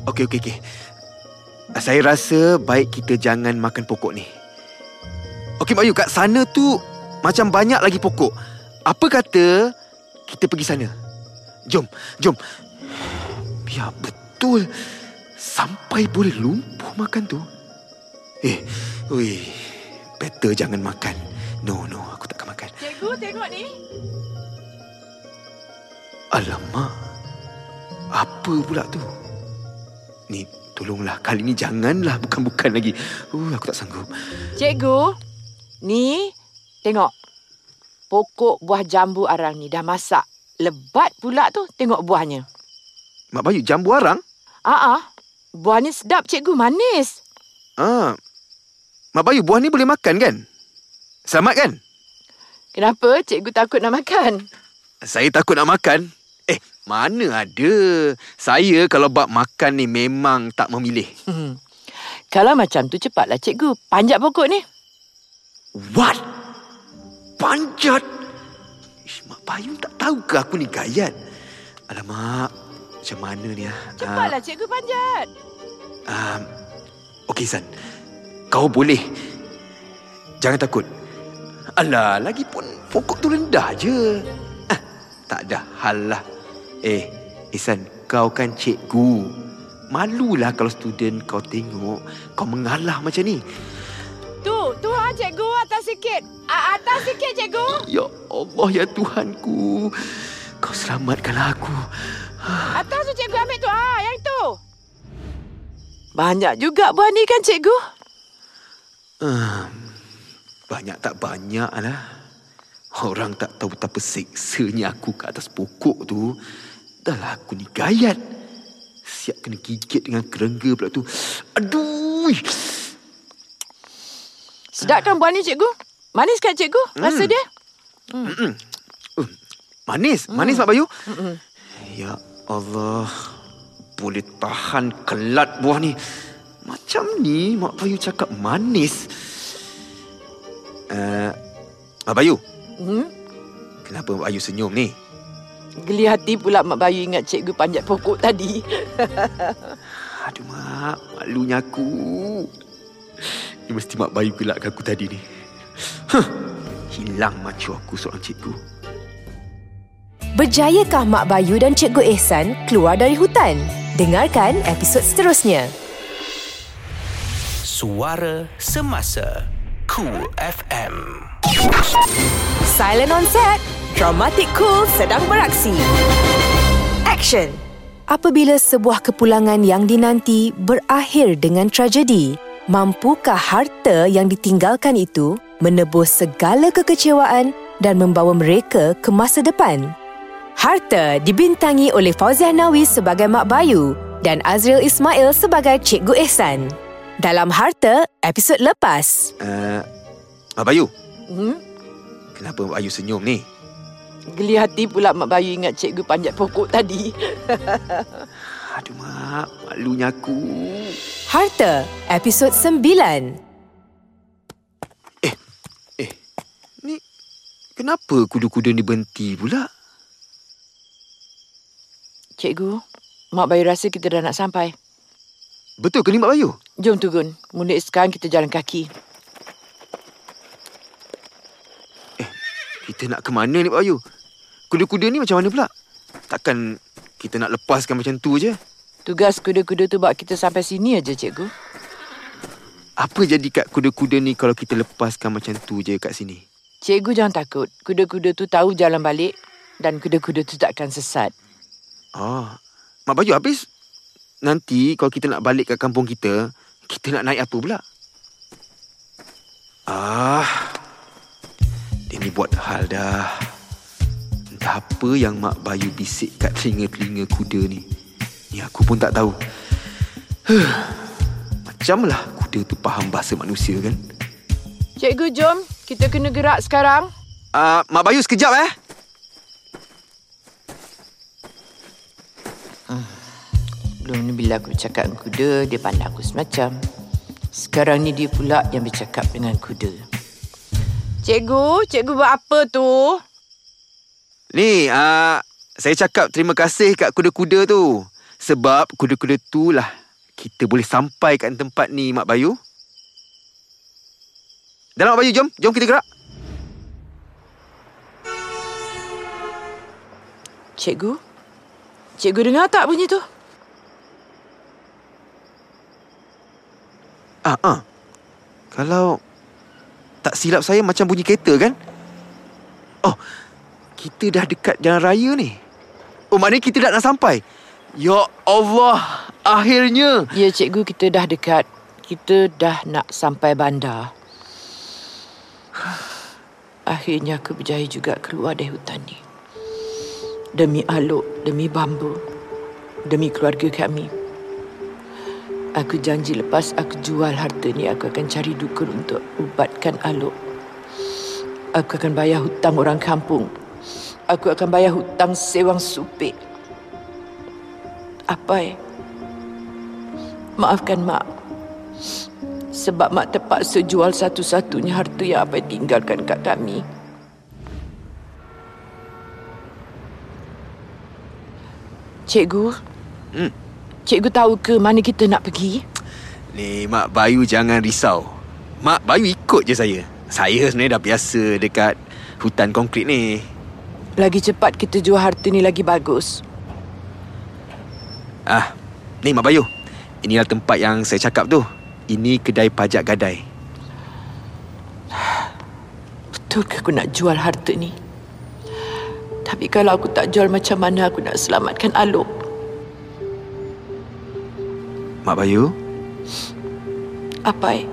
Okey, okey, okey. Saya rasa baik kita jangan makan pokok ni. Okey, Mak Yu, kat sana tu macam banyak lagi pokok. Apa kata kita pergi sana? Jom, jom. Biar betul sampai boleh lumpuh makan tu. Eh, ui, better jangan makan. No, no, aku takkan makan. Cikgu, tengok ni. Alamak. Apa pula tu? Ni, tolonglah. Kali ni janganlah bukan-bukan lagi. Uh, aku tak sanggup. Cikgu, ni tengok. Pokok buah jambu arang ni dah masak. Lebat pula tu. Tengok buahnya. Mak Bayu, jambu arang? Ah, ah. Buah ni sedap, cikgu. Manis. Ah. Mak Bayu, buah ni boleh makan kan? Selamat kan? Kenapa cikgu takut nak makan? Saya takut nak makan. Mana ada. Saya kalau bab makan ni memang tak memilih. Hmm. Kalau macam tu cepatlah cikgu. Panjat pokok ni. What? Panjat? Ish, Mak Bayu tak tahu ke aku ni gayat? Alamak, macam mana ni ah? Cepatlah cikgu panjat. Um, Okey San Kau boleh Jangan takut Alah Lagipun pokok tu rendah je ah, Tak ada hal lah Eh Ihsan Kau kan cikgu Malulah kalau student kau tengok Kau mengalah macam ni Tu, tu ha cikgu atas sikit. A- atas sikit cikgu. Ya Allah ya Tuhanku Kau selamatkanlah aku Atas tu cikgu ambil tu. Ah, yang tu. Banyak juga buah ni kan cikgu? um, Banyak tak banyak lah Orang tak tahu betapa seksanya aku kat atas pokok tu Dahlah aku ni gayat. Siap kena gigit dengan kerengga pula tu. Aduh. Sedap kan buah ni cikgu? Manis kan cikgu? Rasa dia? Uh, Manis. Manis Mak Bayu. Ya Allah. Boleh tahan kelat buah ni. Macam ni Mak Bayu cakap manis. Uh, Mak Bayu. Hmm? Kenapa Mak Bayu senyum ni? Geli hati pula Mak Bayu ingat cikgu panjat pokok tadi. (laughs) Aduh mak, malunya aku. Ni mesti mak Bayu gelakkan aku tadi ni. Huh, hilang macu aku seorang cikgu. Berjayakah Mak Bayu dan Cikgu Ehsan keluar dari hutan? Dengarkan episod seterusnya. Suara Semasa Cool FM Silent on set. Dramatic Cool sedang beraksi. Action. Apabila sebuah kepulangan yang dinanti berakhir dengan tragedi, mampukah harta yang ditinggalkan itu menebus segala kekecewaan dan membawa mereka ke masa depan? Harta dibintangi oleh Fauziah Nawi sebagai Mak Bayu dan Azril Ismail sebagai Cikgu Ehsan. Dalam Harta, episod lepas. Uh, mak Bayu, Hmm? kenapa Mak Bayu senyum ni? Geli hati pula Mak Bayu ingat cikgu panjat pokok tadi. (laughs) Aduh mak, malunya aku. Harta, episod 9. Eh, ni kenapa kuda-kuda ni berhenti pula? Cikgu, Mak Bayu rasa kita dah nak sampai. Betul ke ni Mak Bayu? Jom turun. Mulai sekarang kita jalan kaki. Kita nak ke mana ni Mak Bayu? Kuda-kuda ni macam mana pula? Takkan kita nak lepaskan macam tu je? Tugas kuda-kuda tu bawa kita sampai sini aja, cikgu. Apa jadi kat kuda-kuda ni kalau kita lepaskan macam tu je kat sini? Cikgu jangan takut. Kuda-kuda tu tahu jalan balik. dan kuda-kuda tu tak akan sesat. Ah, Mak Bayu habis nanti kalau kita nak balik ke kampung kita, kita nak naik apa pula? Ah, dia ni buat hal dah. Entah apa yang Mak Bayu bisik kat telinga-telinga kuda ni. Ni aku pun tak tahu. Huh, Macamlah kuda tu faham bahasa manusia kan? Cikgu, jom. Kita kena gerak sekarang. Ah, Mak Bayu sekejap eh. Belum ni bila aku bercakap dengan kuda, dia pandang aku semacam. Sekarang ni dia pula yang bercakap dengan kuda. Cikgu, cikgu buat apa tu? Ni, ah, saya cakap terima kasih kat kuda-kuda tu. Sebab kuda-kuda tu lah kita boleh sampai kat tempat ni, Mak Bayu. Dalam Mak Bayu, jom. Jom kita gerak. Cikgu? Cikgu dengar tak bunyi tu? Ah, ah. Kalau tak silap saya macam bunyi kereta kan? Oh, kita dah dekat jalan raya ni. Oh, maknanya kita dah nak sampai. Ya Allah, akhirnya. Ya, cikgu, kita dah dekat. Kita dah nak sampai bandar. Akhirnya aku berjaya juga keluar dari hutan ni. Demi Alok, demi Bambu, demi keluarga kami. Aku janji lepas aku jual harta ni, aku akan cari dukun untuk ubatkan Alok. Aku akan bayar hutang orang kampung. Aku akan bayar hutang sewang supik. Apai, maafkan Mak. Sebab Mak terpaksa jual satu-satunya harta yang Apai tinggalkan kat kami. Cikgu, Hmm. Cikgu tahu ke mana kita nak pergi? Ni, Mak Bayu jangan risau. Mak Bayu ikut je saya. Saya sebenarnya dah biasa dekat hutan konkrit ni. Lagi cepat kita jual harta ni lagi bagus. Ah, ni Mak Bayu. Inilah tempat yang saya cakap tu. Ini kedai pajak gadai. Betul ke aku nak jual harta ni? Tapi kalau aku tak jual macam mana aku nak selamatkan Alok? Mak Bayu, Apai,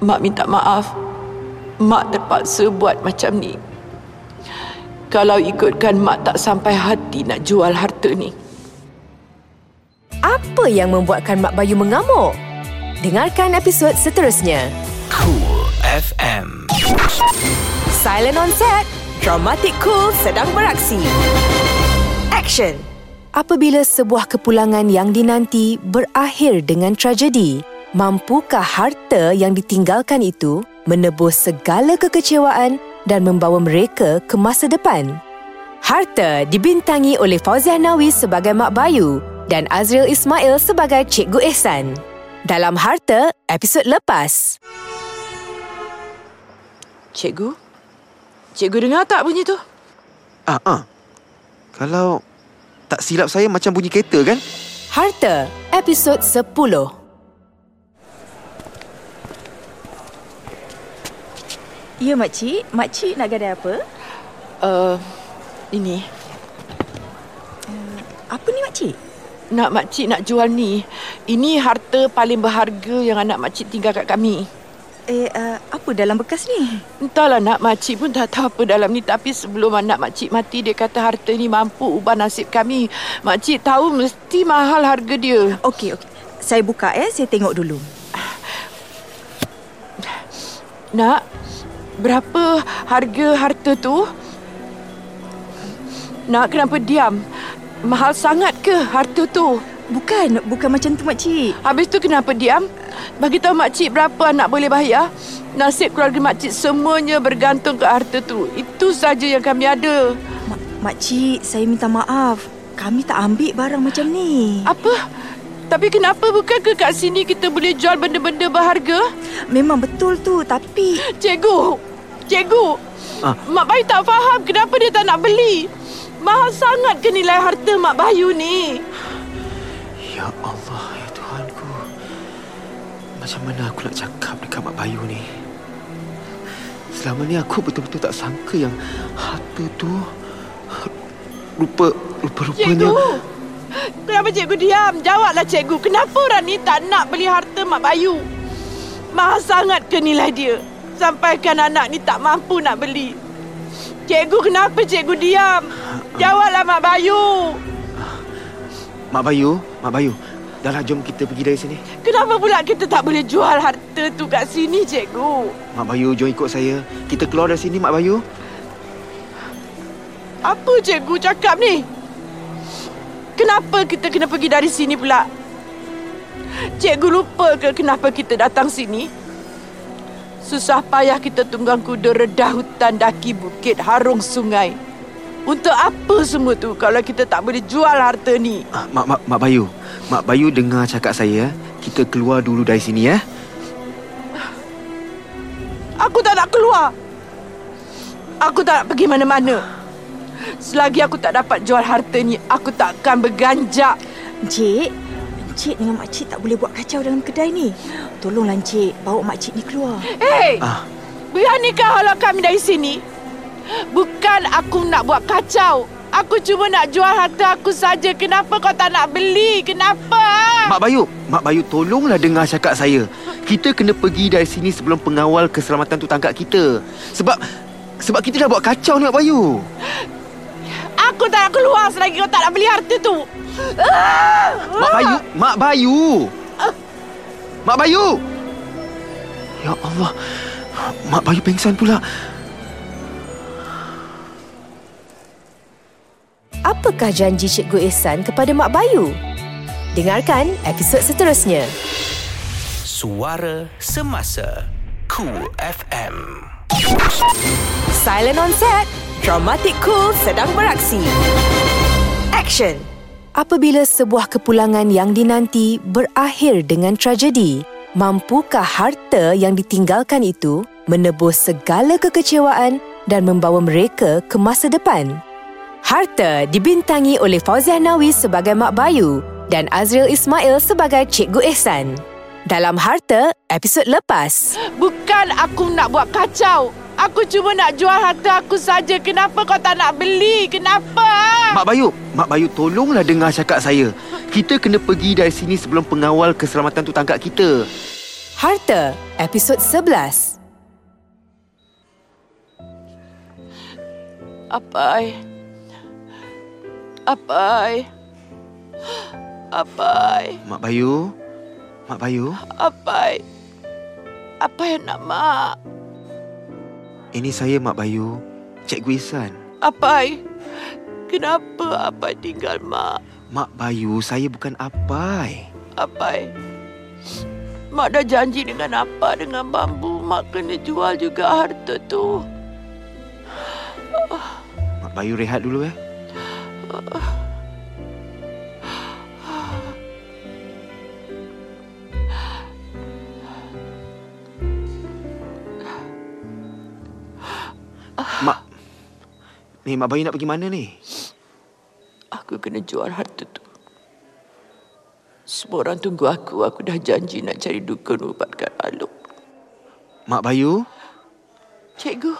Mak minta maaf. Mak terpaksa buat macam ni. Kalau ikutkan Mak tak sampai hati nak jual harta ni. Apa yang membuatkan Mak Bayu mengamuk? Dengarkan episod seterusnya. Cool FM. Silent on set. Dramatic Cool sedang beraksi. Action. Apabila sebuah kepulangan yang dinanti berakhir dengan tragedi, mampukah harta yang ditinggalkan itu menebus segala kekecewaan dan membawa mereka ke masa depan? Harta dibintangi oleh Fauziah Nawi sebagai Mak Bayu dan Azril Ismail sebagai Cikgu Ehsan. Dalam Harta, episod lepas. Cikgu? Cikgu dengar tak bunyi tu? ah ah. Kalau tak silap saya macam bunyi kereta kan? Harta, episod 10. Ya, makcik. Makcik nak gadai apa? Uh, ini. Apa ni, makcik? Nak makcik nak jual ni. Ini harta paling berharga yang anak makcik tinggal kat kami. Eh, uh, apa dalam bekas ni? Entahlah nak makcik pun tak tahu apa dalam ni Tapi sebelum anak makcik mati Dia kata harta ni mampu ubah nasib kami Makcik tahu mesti mahal harga dia Okey, okey. Saya buka ya, saya tengok dulu. Nak, berapa harga harta tu? Nak, kenapa diam? Mahal sangat ke harta tu? Bukan, bukan macam tu, makcik. Habis tu kenapa diam? Bagi tahu makcik berapa anak boleh bayar? Nasib keluarga makcik semuanya bergantung ke harta tu. Itu saja yang kami ada. Mak, makcik, saya minta maaf. Kami tak ambil barang macam ni. Apa? Tapi kenapa bukan ke kat sini kita boleh jual benda-benda berharga? Memang betul tu, tapi... Cikgu! Cikgu! Ah. Mak Bayu tak faham kenapa dia tak nak beli. Mahal sangat ke nilai harta Mak Bayu ni? Ya Allah, ya Tuhanku. Macam mana aku nak cakap dekat Mak Bayu ni? Selama ni aku betul-betul tak sangka yang harta tu Rupa, rupa-rupanya... Cikgu! Kenapa cikgu diam? Jawablah cikgu. Kenapa orang ni tak nak beli harta Mak Bayu? Mahal sangat ke nilai dia? Sampaikan anak ni tak mampu nak beli. Cikgu, kenapa cikgu diam? Jawablah Mak Bayu. Mak Bayu, Mak Bayu. Dah lah, jom kita pergi dari sini. Kenapa pula kita tak boleh jual harta tu kat sini, cikgu? Mak Bayu, jom ikut saya. Kita keluar dari sini, Mak Bayu. Apa cikgu cakap ni? Kenapa kita kena pergi dari sini pula? Cikgu lupa ke kenapa kita datang sini? Susah payah kita tunggang kuda redah hutan daki bukit harung sungai. Untuk apa semua tu kalau kita tak boleh jual harta ni? Ah, Mak, Mak, Mak Bayu. Mak Bayu dengar cakap saya. Kita keluar dulu dari sini, ya. Aku tak nak keluar. Aku tak nak pergi mana-mana. Selagi aku tak dapat jual harta ni, aku tak akan berganjak. Encik, Encik dengan makcik tak boleh buat kacau dalam kedai ni. Tolonglah Encik bawa makcik ni keluar. Hei! Ah. Beranikah halau kami dari sini? Bukan aku nak buat kacau. Aku cuma nak jual harta aku saja. Kenapa kau tak nak beli? Kenapa? Mak Bayu, Mak Bayu tolonglah dengar cakap saya. Kita kena pergi dari sini sebelum pengawal keselamatan tu tangkap kita. Sebab sebab kita dah buat kacau ni Mak Bayu. Aku tak nak keluar selagi kau tak nak beli harta tu. Mak Bayu, Mak Bayu. Mak Bayu. Ya Allah. Mak Bayu pengsan pula. Apakah janji Cikgu Ehsan kepada Mak Bayu? Dengarkan episod seterusnya. Suara Semasa Cool FM Silent on set. Dramatic Cool sedang beraksi. Action. Apabila sebuah kepulangan yang dinanti berakhir dengan tragedi, mampukah harta yang ditinggalkan itu menebus segala kekecewaan dan membawa mereka ke masa depan? Harta dibintangi oleh Fauziah Nawi sebagai Mak Bayu dan Azril Ismail sebagai Cikgu Ehsan. Dalam Harta, episod lepas. Bukan aku nak buat kacau. Aku cuma nak jual harta aku saja. Kenapa kau tak nak beli? Kenapa? Mak Bayu, Mak Bayu tolonglah dengar cakap saya. Kita kena pergi dari sini sebelum pengawal keselamatan tu tangkap kita. Harta, episod 11. Apai. Apai. Apai. Mak Bayu, Mak Bayu, Apai. Apa yang nak mak? ini saya Mak Bayu, Cikgu Ihsan. Apai. Kenapa Apai tinggal mak? Mak Bayu, saya bukan apai. Apai. Mak dah janji dengan apa dengan bambu. Mak kena jual juga harta tu. Mak Bayu rehat dulu eh. Mak Ni Mak Bayu nak pergi mana ni? Aku kena jual harta tu. Semua orang tunggu aku. Aku dah janji nak cari dukun ubatkan Alok. Mak Bayu? Cikgu,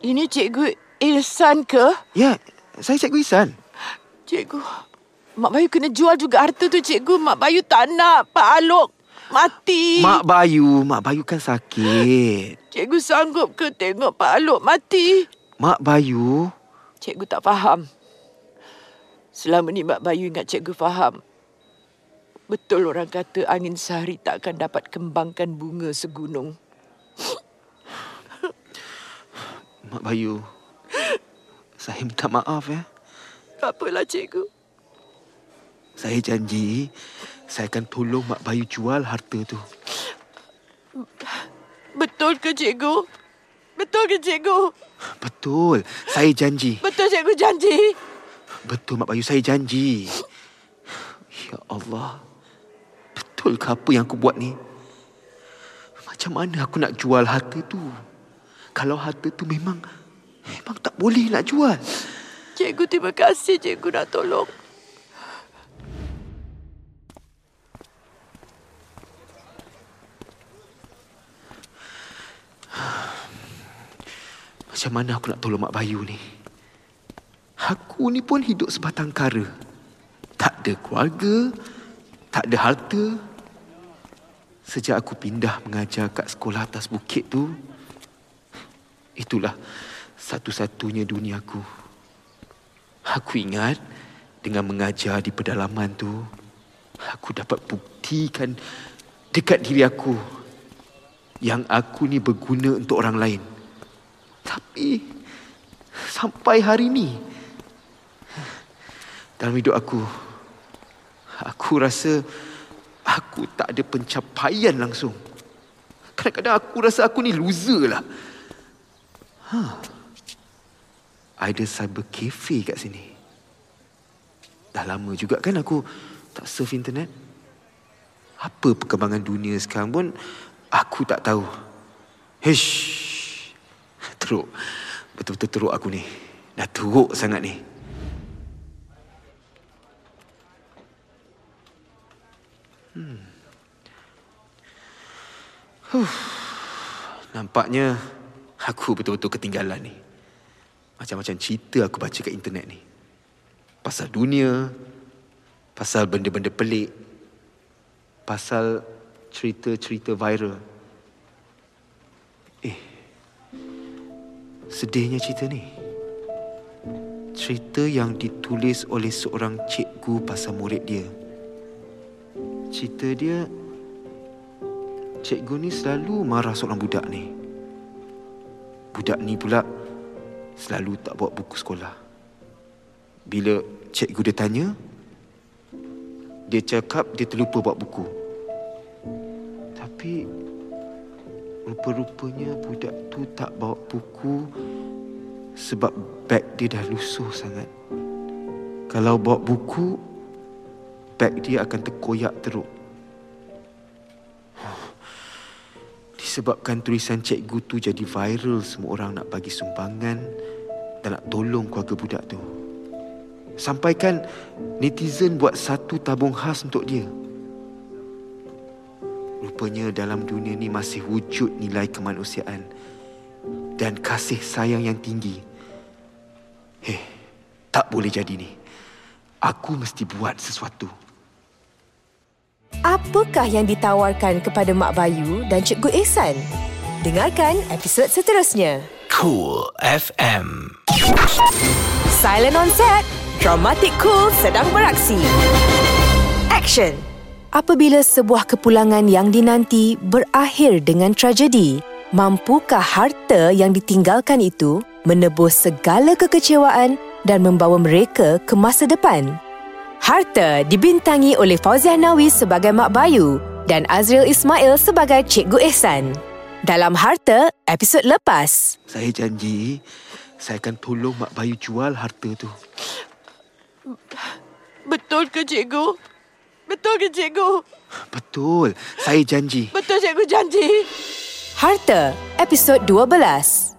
ini Cikgu Ihsan ke? Ya, saya Cikgu Ihsan. Cikgu, Mak Bayu kena jual juga harta tu, Cikgu. Mak Bayu tak nak Pak Alok mati. Mak Bayu, Mak Bayu kan sakit. Cikgu sanggup ke tengok Pak Alok mati? Mak Bayu, Cikgu tak faham. Selama ni Mak Bayu ingat cikgu faham. Betul orang kata angin sehari tak akan dapat kembangkan bunga segunung. Mak Bayu. Saya minta maaf ya. Tak apalah cikgu. Saya janji saya akan tolong Mak Bayu jual harta tu. Betul ke cikgu? Betul ke cikgu? Betul. Saya janji. Betul cikgu janji? Betul Mak Bayu, saya janji. Ya Allah. Betul ke apa yang aku buat ni? Macam mana aku nak jual harta tu? Kalau harta tu memang memang tak boleh nak jual. Cikgu terima kasih cikgu nak tolong. Macam mana aku nak tolong Mak Bayu ni? Aku ni pun hidup sebatang kara. Tak ada keluarga, tak ada harta. Sejak aku pindah mengajar kat sekolah atas bukit tu, itulah satu-satunya dunia aku. Ingat dengan mengajar di pedalaman tu, aku dapat buktikan dekat diri aku yang aku ni berguna untuk orang lain. Tapi sampai hari ni dalam hidup aku aku rasa aku tak ada pencapaian langsung. Kadang-kadang aku rasa aku ni loser lah. Ha. Ada cyber cafe kat sini. Dah lama juga kan aku tak surf internet. Apa perkembangan dunia sekarang pun aku tak tahu. Hish. Teruk. Betul-betul teruk aku ni. Dah teruk sangat ni. Hmm. Huh. Nampaknya aku betul-betul ketinggalan ni. Macam-macam cerita aku baca kat internet ni. Pasal dunia, pasal benda-benda pelik, pasal cerita-cerita viral. Eh, sedihnya cerita ni. Cerita yang ditulis oleh seorang cikgu pasal murid dia. Cerita dia, cikgu ni selalu marah seorang budak ni. Budak ni pula selalu tak bawa buku sekolah. Bila cikgu dia tanya, dia cakap dia terlupa bawa buku. Tapi rupa-rupanya budak tu tak bawa buku sebab beg dia dah lusuh sangat. Kalau bawa buku, beg dia akan terkoyak teruk. Disebabkan tulisan cikgu tu jadi viral, semua orang nak bagi sumbangan dan nak tolong keluarga budak tu. Sampaikan netizen buat satu tabung khas untuk dia. Rupanya dalam dunia ni masih wujud nilai kemanusiaan dan kasih sayang yang tinggi. Hei, tak boleh jadi ni. Aku mesti buat sesuatu. Apakah yang ditawarkan kepada Mak Bayu dan Cikgu Ehsan? Dengarkan episod seterusnya. Cool FM. Silent on set. Dramatic Cool sedang beraksi. Action. Apabila sebuah kepulangan yang dinanti berakhir dengan tragedi, mampukah harta yang ditinggalkan itu menebus segala kekecewaan dan membawa mereka ke masa depan? Harta dibintangi oleh Fauziah Nawi sebagai Mak Bayu dan Azril Ismail sebagai Cikgu Ehsan. Dalam Harta, episod lepas. Saya janji saya akan tolong Mak Bayu jual harta tu. Betul ke cikgu? Betul ke cikgu? Betul. Saya janji. Betul cikgu janji. Harta, episod 12.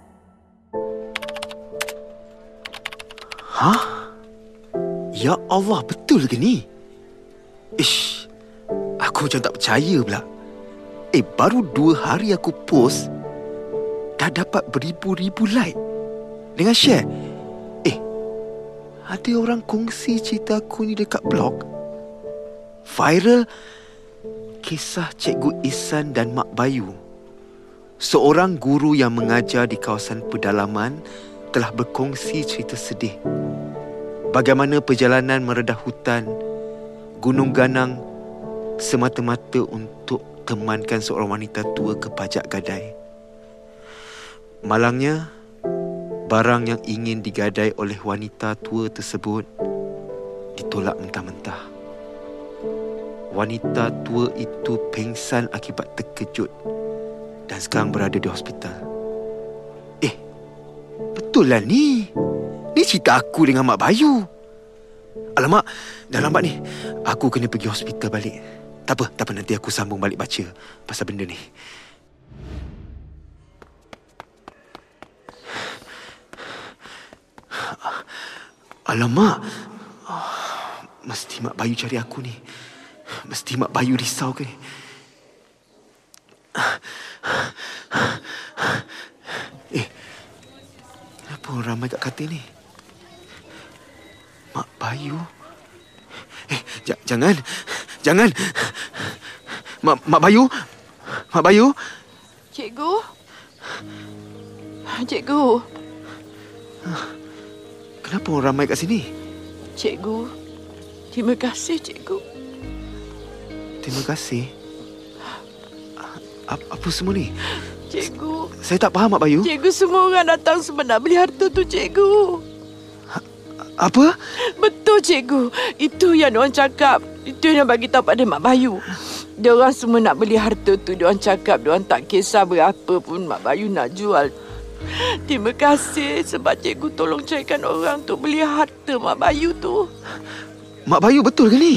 Hah? Ya Allah, betul ke ni? Ish, aku macam tak percaya pula. Eh, baru dua hari aku post, dah dapat beribu-ribu like. Dengan share. Eh, ada orang kongsi cerita aku ni dekat blog. Viral kisah Cikgu Isan dan Mak Bayu. Seorang guru yang mengajar di kawasan pedalaman telah berkongsi cerita sedih bagaimana perjalanan meredah hutan Gunung Ganang semata-mata untuk temankan seorang wanita tua ke pajak gadai. Malangnya, barang yang ingin digadai oleh wanita tua tersebut ditolak mentah-mentah. Wanita tua itu pengsan akibat terkejut dan sekarang berada di hospital. Eh, betul lah ni. Ni cerita aku dengan Mak Bayu. Alamak, dah lambat ni. Aku kena pergi hospital balik. Tak apa, tak apa. Nanti aku sambung balik baca pasal benda ni. Alamak. Mesti Mak Bayu cari aku ni. Mesti Mak Bayu risau ke ni. Eh, kenapa orang ramai kat katil ni? Bayu. Eh, jangan. Jangan. Mak, Mak Bayu. Mak Bayu. Cikgu? Cikgu? Kenapa orang ramai kat sini? Cikgu? Terima kasih, cikgu. Terima kasih. Apa, apa semua ni? Cikgu. Saya tak faham, Mak Bayu. Cikgu semua orang datang sebab nak beli harta tu, cikgu. Apa? Betul, cikgu. Itu yang orang cakap. Itu yang bagi tahu pada Mak Bayu. Dia orang semua nak beli harta tu. Dia orang cakap dia orang tak kisah berapa pun Mak Bayu nak jual. Terima kasih sebab cikgu tolong carikan orang untuk beli harta Mak Bayu tu. Mak Bayu betul ke ni?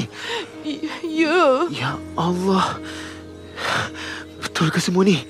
Y- ya. Ya Allah. Betul ke semua ni?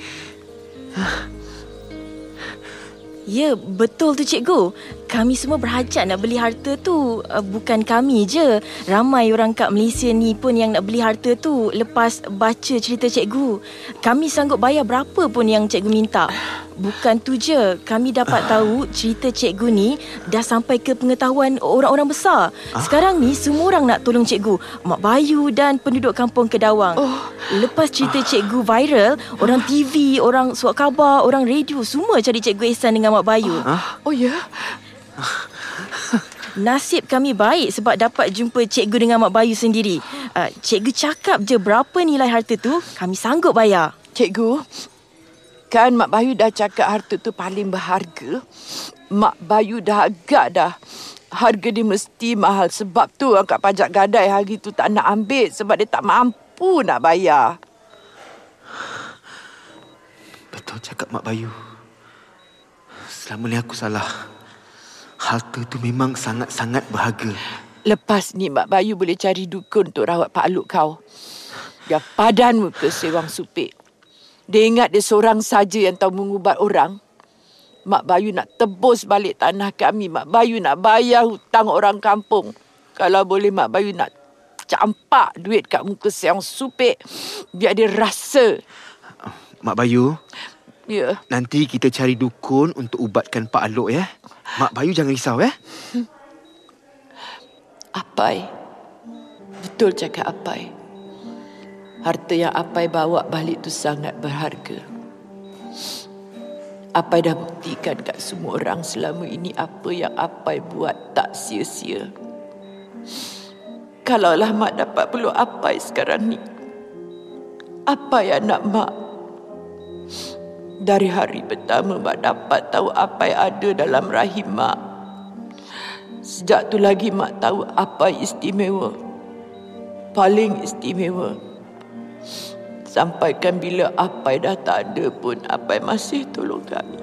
Ya, betul tu cikgu. Kami semua berhajat nak beli harta tu. Uh, bukan kami je. Ramai orang kat Malaysia ni pun yang nak beli harta tu lepas baca cerita cikgu. Kami sanggup bayar berapa pun yang cikgu minta. Bukan tu je. Kami dapat (sighs) tahu cerita cikgu ni dah sampai ke pengetahuan orang-orang besar. Sekarang ni semua orang nak tolong cikgu. Mak Bayu dan penduduk kampung Kedawang. Lepas cerita cikgu viral, orang TV, orang suat khabar, orang radio semua cari cikgu Ehsan dengan Mak Bayu. Oh ya? (laughs) Nasib kami baik sebab dapat jumpa cikgu dengan Mak Bayu sendiri. Uh, cikgu cakap je berapa nilai harta tu, kami sanggup bayar. Cikgu, kan Mak Bayu dah cakap harta tu paling berharga. Mak Bayu dah agak dah. Harga dia mesti mahal sebab tu angkat pajak gadai hari tu tak nak ambil sebab dia tak mampu nak bayar. Betul cakap Mak Bayu. Selama ni aku salah. Harta tu memang sangat-sangat berharga. Lepas ni Mak Bayu boleh cari dukun untuk rawat Pak Aluk kau. Yang padan muka sewang supik. Dia ingat dia seorang saja yang tahu mengubat orang. Mak Bayu nak tebus balik tanah kami. Mak Bayu nak bayar hutang orang kampung. Kalau boleh Mak Bayu nak campak duit kat muka sewang supik. Biar dia rasa. Mak Bayu, Ya, nanti kita cari dukun untuk ubatkan Pak Alok ya. Mak Bayu jangan risau ya. Apai. Betul cakap Apai. Harta yang Apai bawa balik tu sangat berharga. Apai dah buktikan kat semua orang selama ini apa yang Apai buat tak sia-sia. Kalaulah Mak dapat peluk Apai sekarang ni. Apa yang nak Mak? Dari hari pertama Mak dapat tahu apa yang ada dalam rahim Mak. Sejak tu lagi Mak tahu apa istimewa. Paling istimewa. Sampaikan bila Apai dah tak ada pun Apai masih tolong kami.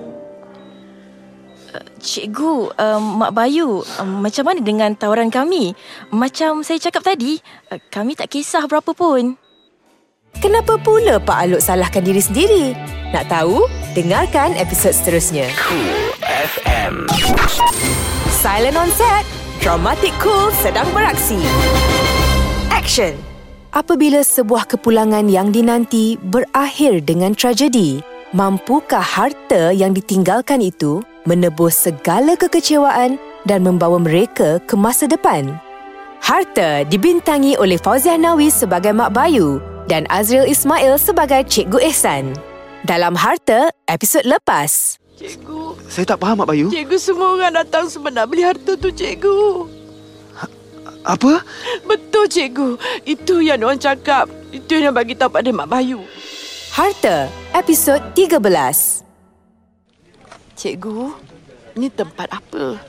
Cikgu, um, Mak Bayu, um, macam mana dengan tawaran kami? Macam saya cakap tadi, uh, kami tak kisah berapa pun. Kenapa pula Pak Alok salahkan diri sendiri? Nak tahu? Dengarkan episod seterusnya. Cool FM. Silent on set. Dramatic Cool sedang beraksi. Action. Apabila sebuah kepulangan yang dinanti berakhir dengan tragedi, mampukah harta yang ditinggalkan itu menebus segala kekecewaan dan membawa mereka ke masa depan? Harta dibintangi oleh Fauziah Nawi sebagai Mak Bayu dan Azril Ismail sebagai Cikgu Ehsan. Dalam Harta, episod lepas. Cikgu, Saya tak faham Mak Bayu. cikgu semua orang datang sebab nak beli harta tu cikgu. Apa? Betul cikgu. Itu yang orang cakap. Itu yang bagi tahu pada Mak Bayu. Harta, episod 13. Cikgu, ni tempat apa?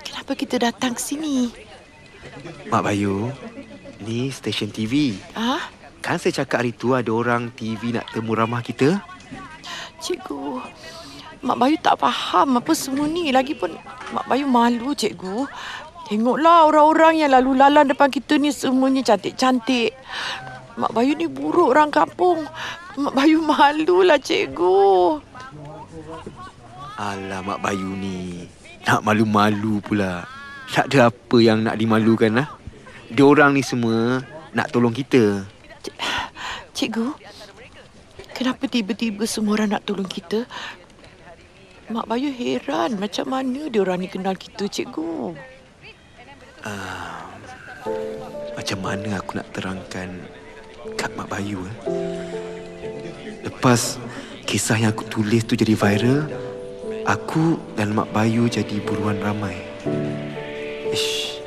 Kenapa kita datang ke sini? Mak Bayu, ni stesen TV. Ah, Kan saya cakap hari tu ada orang TV nak temu ramah kita? cikgu. Mak Bayu tak faham apa semua ni. Lagipun Mak Bayu malu, cikgu. Tengoklah orang-orang yang lalu lalang depan kita ni semuanya cantik-cantik. Mak Bayu ni buruk orang kampung. Mak Bayu malulah, cikgu. Alah Mak Bayu ni. Nak malu-malu pula. Tak ada apa yang nak dimalukan lah. Diorang ni semua nak tolong kita. Cikgu, kenapa tiba-tiba semua orang nak tolong kita? Mak Bayu heran macam mana dia orang ni kenal kita, cikgu. Macam mana aku nak terangkan kat Mak Bayu eh? Lepas kisah yang aku tulis tu jadi viral, aku dan Mak Bayu jadi buruan ramai. Ish,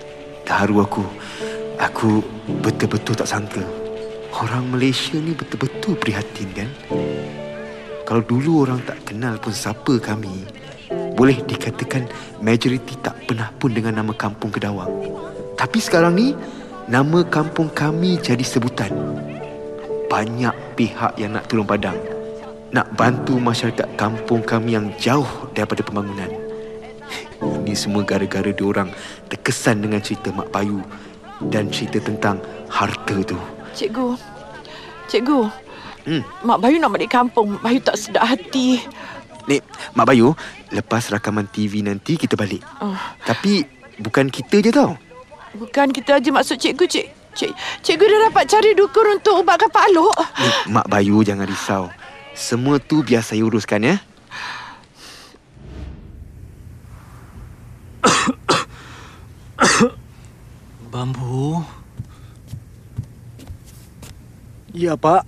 terharu aku. Aku betul-betul tak sangka. Orang Malaysia ni betul-betul prihatin kan? Kalau dulu orang tak kenal pun siapa kami, boleh dikatakan majoriti tak pernah pun dengan nama kampung Kedawang. Tapi sekarang ni, nama kampung kami jadi sebutan. Banyak pihak yang nak tolong padang. Nak bantu masyarakat kampung kami yang jauh daripada pembangunan. (laughs) Ini semua gara-gara diorang terkesan dengan cerita Mak Bayu dan cerita tentang harta tu. Cikgu. Cikgu. Hmm. Mak Bayu nak balik kampung. Mak Bayu tak sedap hati. Ni, Mak Bayu, lepas rakaman TV nanti kita balik. Oh, Tapi bukan kita je tau. bukan kita aja maksud cikgu, cik. Cik, cikgu dah dapat cari dukun untuk ubatkan Pak Alok. Ni, Mak Bayu jangan risau. Semua tu biar saya uruskan ya. (coughs) Bambu? Ya, Pak.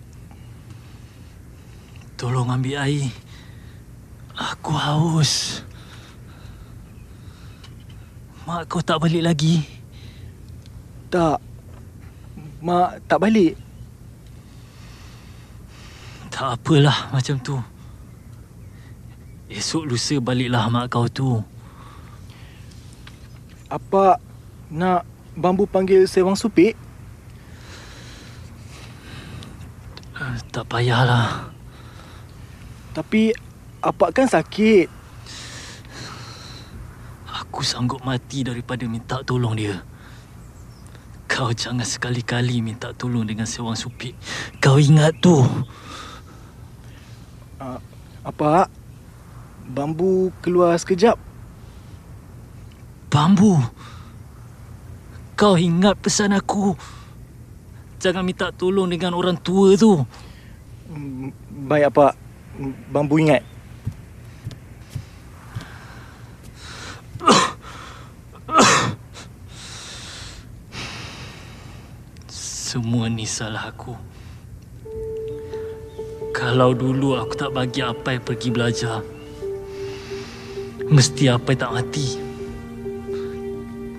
Tolong ambil air. Aku haus. Mak kau tak balik lagi? Tak. Mak tak balik. Tak apalah macam tu. Esok lusa baliklah mak kau tu. Apa nak bambu panggil sewang supik? Eh, Tak payahlah. Tapi apa kan sakit? Aku sanggup mati daripada minta tolong dia. Kau jangan sekali-kali minta tolong dengan seorang supik. Kau ingat tu. Apa? Bambu keluar sekejap. Bambu. Kau ingat pesan aku. Jangan minta tolong dengan orang tua tu. Baik apa? Bambu ingat. Semua ni salah aku. Kalau dulu aku tak bagi Apai pergi belajar, mesti Apai tak mati.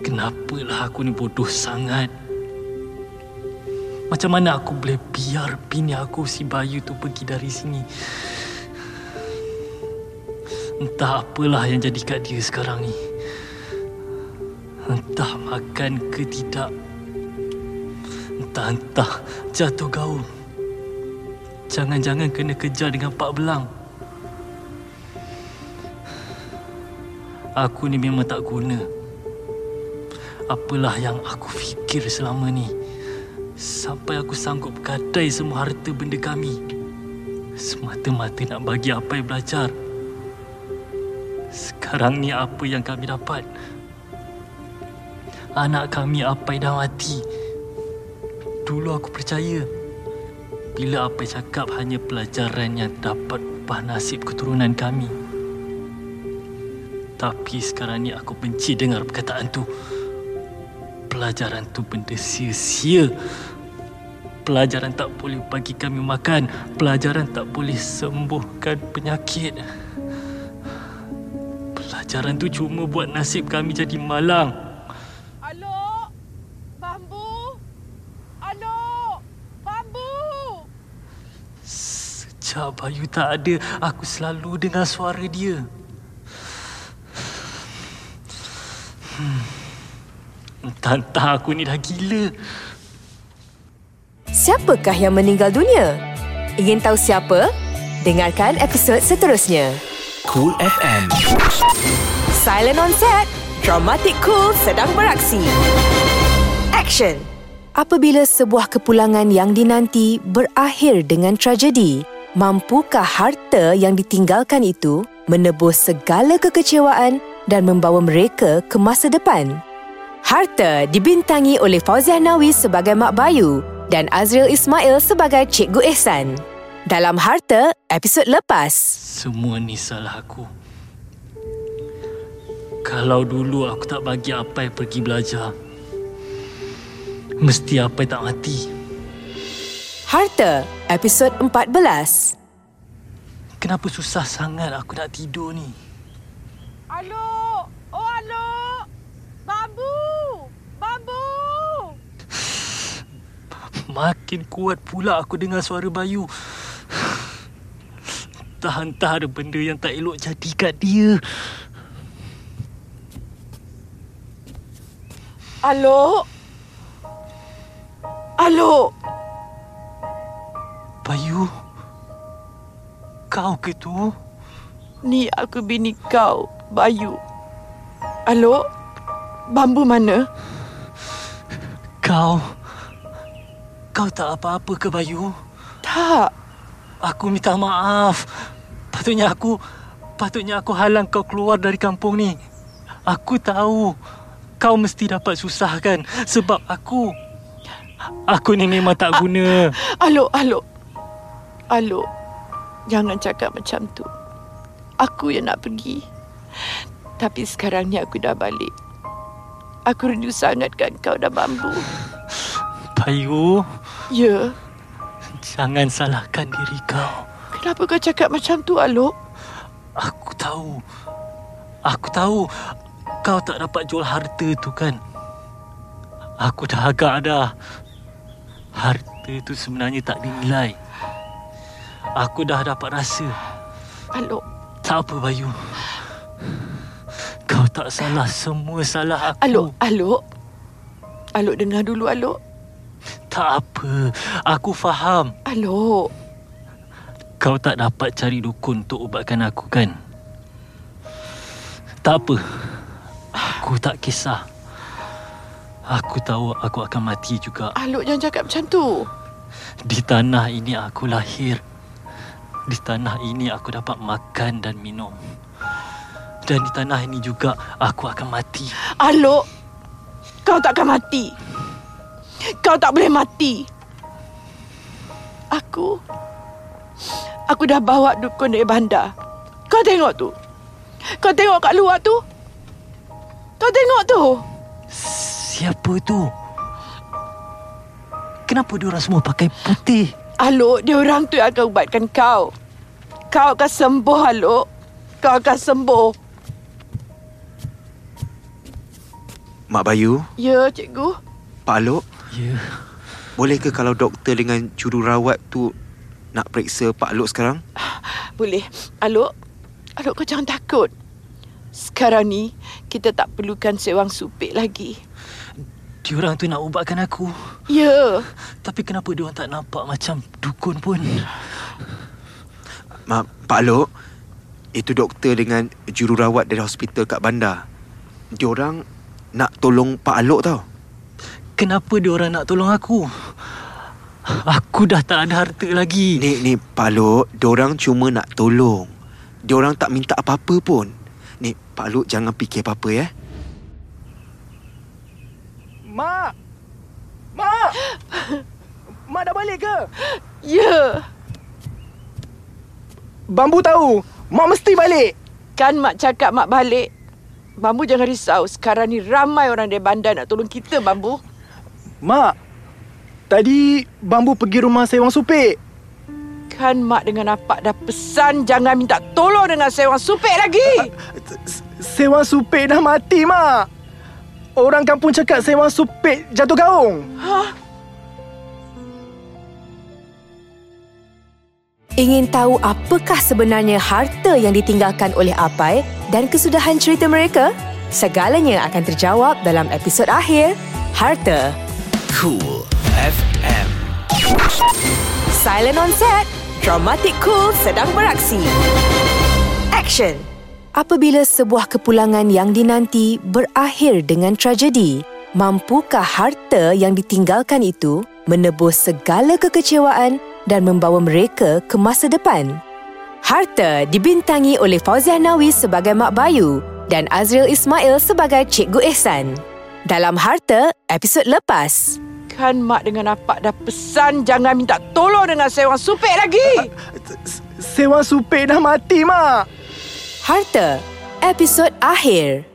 Kenapalah aku ni bodoh sangat? Macam mana aku boleh biar bini aku si Bayu tu pergi dari sini? Entah apalah yang jadi kat dia sekarang ni. Entah makan ke tidak. Entah-entah jatuh gaul. Jangan-jangan kena kejar dengan Pak Belang. Aku ni memang tak guna. Apalah yang aku fikir selama ni. Sampai aku sanggup gadai semua harta benda kami. Semata-mata nak bagi apa yang belajar. Sekarang ni apa yang kami dapat? Anak kami apa dah mati. Dulu aku percaya bila apa cakap hanya pelajaran yang dapat ubah nasib keturunan kami. Tapi sekarang ni aku benci dengar perkataan tu. Pelajaran tu benda sia-sia. Pelajaran tak boleh bagi kami makan. Pelajaran tak boleh sembuhkan penyakit. Pelajaran tu cuma buat nasib kami jadi malang. Alok! Bambu! Alok! Bambu! Sejak Bayu tak ada, aku selalu dengar suara dia. Hmm. Entah-entah aku ni dah gila. Siapakah yang meninggal dunia? Ingin tahu siapa? Dengarkan episod seterusnya. Cool FM. Silent on set. Dramatic Cool sedang beraksi. Action. Apabila sebuah kepulangan yang dinanti berakhir dengan tragedi, mampukah harta yang ditinggalkan itu menebus segala kekecewaan dan membawa mereka ke masa depan? Harta dibintangi oleh Fauziah Nawi sebagai Mak Bayu dan Azril Ismail sebagai Cikgu Ehsan. Dalam Harta, episod lepas. Semua ni salah aku. Kalau dulu aku tak bagi Apai pergi belajar, Mesti apa tak mati. Harta, episod 14. Kenapa susah sangat aku nak tidur ni? Alo! Oh, alo! Bambu! Bambu! Makin kuat pula aku dengar suara Bayu. Entah-entah ada benda yang tak elok jadi kat dia. Alo? Alo? Bayu? Kau ke tu? Ni aku bini kau, Bayu. Alo? Bambu mana? Kau... Kau tak apa-apa ke Bayu? Tak. Aku minta maaf. Patutnya aku... Patutnya aku halang kau keluar dari kampung ni. Aku tahu. Kau mesti dapat susah kan? Sebab aku... Aku ni memang tak guna. Alo, alo. Alo. Jangan cakap macam tu. Aku yang nak pergi. Tapi sekarang ni aku dah balik. Aku rindu sangat kan kau dah bambu. Bayu, Ya. jangan salahkan diri kau. Kenapa kau cakap macam tu, Alok? Aku tahu. Aku tahu kau tak dapat jual harta tu kan. Aku dah agak dah. Harta tu sebenarnya tak dinilai. Aku dah dapat rasa. Alok. Tak apa Bayu. Kau tak salah. Semua salah aku. Alok, Alok. Alok dengar dulu, Alok. Tak apa. Aku faham. Alok. Kau tak dapat cari dukun untuk ubatkan aku kan? Tak apa. Aku tak kisah. Aku tahu aku akan mati juga. Alok jangan cakap macam tu. Di tanah ini aku lahir. Di tanah ini aku dapat makan dan minum. Dan di tanah ini juga aku akan mati. Alok. Kau tak akan mati. Kau tak boleh mati. Aku... Aku dah bawa dukun dari bandar. Kau tengok tu. Kau tengok kat luar tu. Kau tengok tu. Siapa tu? Kenapa diorang semua pakai putih? Alok, dia orang tu yang akan ubatkan kau. Kau akan sembuh, Alok. Kau akan sembuh. Mak Bayu, Ya, cikgu. Pak Alok, Ya, boleh ke kalau doktor dengan jururawat tu nak periksa Pak Alok sekarang? Boleh. Alok, Alok kau jangan takut. Sekarang ni, kita tak perlukan sewang supik lagi. diorang tu nak ubatkan aku. Ya, Tapi kenapa diorang tak nampak macam dukun pun? Ma, Pak Alok, itu doktor dengan jururawat dari hospital kat bandar. Diorang nak tolong Pak Alok tau. Kenapa diorang nak tolong aku? Aku dah tak ada harta lagi. Ni, ni Pak Alok, diorang cuma nak tolong. Diorang tak minta apa-apa pun. Ni, Pak Alok jangan fikir apa-apa ya. Mak! Mak! (gasps) Mak dah balik ke? ya. Bambu tahu. Mak mesti balik. Kan mak cakap mak balik. Bambu jangan risau. Sekarang ni ramai orang dari bandar nak tolong kita, Bambu. Mak, tadi Bambu pergi rumah sewang supik. Kan mak dengan apak dah pesan jangan minta tolong dengan sewang supik lagi. Sewang supik dah mati, Mak. Orang kampung cakap sewang supik jatuh gaung. Ingin tahu apakah sebenarnya harta yang ditinggalkan oleh Apai dan kesudahan cerita mereka? Segalanya akan terjawab dalam episod akhir Harta. Cool FM. Silent on set. Dramatic Cool sedang beraksi. Action. Apabila sebuah kepulangan yang dinanti berakhir dengan tragedi, mampukah harta yang ditinggalkan itu menebus segala kekecewaan dan membawa mereka ke masa depan? Harta dibintangi oleh Fauziah Nawi sebagai Mak Bayu dan Azril Ismail sebagai Cikgu Ehsan. Dalam Harta, episod lepas. Kan mak dengan apak dah pesan jangan minta tolong dengan sewang supik lagi. Sewang supik dah mati, Mak. Harta, episod akhir.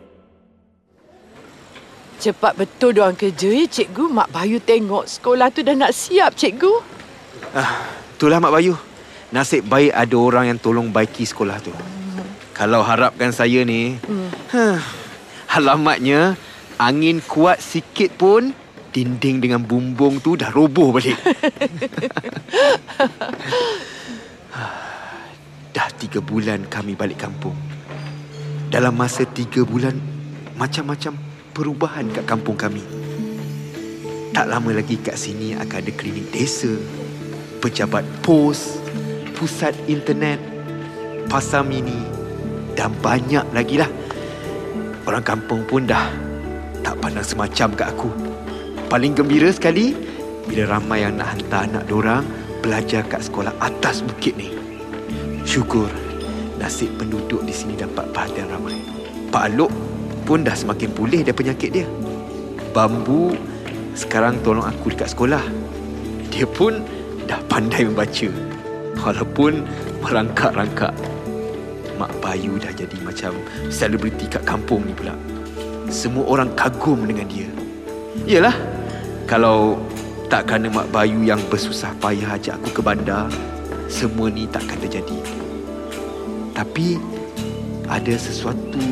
Cepat betul diorang kerja ya, cikgu. Mak Bayu tengok sekolah tu dah nak siap, cikgu. Ah, itulah Mak Bayu. Nasib baik ada orang yang tolong baiki sekolah tu. Kalau harapkan saya ni, Hmm. huh, alamatnya angin kuat sikit pun dinding dengan bumbung tu dah roboh balik. (laughs) dah tiga bulan kami balik kampung. Dalam masa tiga bulan, macam-macam perubahan kat kampung kami. Tak lama lagi kat sini akan ada klinik desa, pejabat pos, pusat internet, pasar mini dan banyak lagi lah. Orang kampung pun dah tak pandang semacam kat aku. Paling gembira sekali bila ramai yang nak hantar anak dorang belajar kat sekolah atas bukit ni. Syukur nasib penduduk di sini dapat perhatian ramai. Pak Alok pun dah semakin pulih dari penyakit dia. Bambu sekarang tolong aku dekat sekolah. Dia pun dah pandai membaca. Walaupun merangkak-rangkak. Mak Bayu dah jadi macam selebriti kat kampung ni pula. Semua orang kagum dengan dia. Yelah, kalau tak kerana Mak Bayu yang bersusah payah ajak aku ke bandar, semua ni takkan terjadi. Tapi ada sesuatu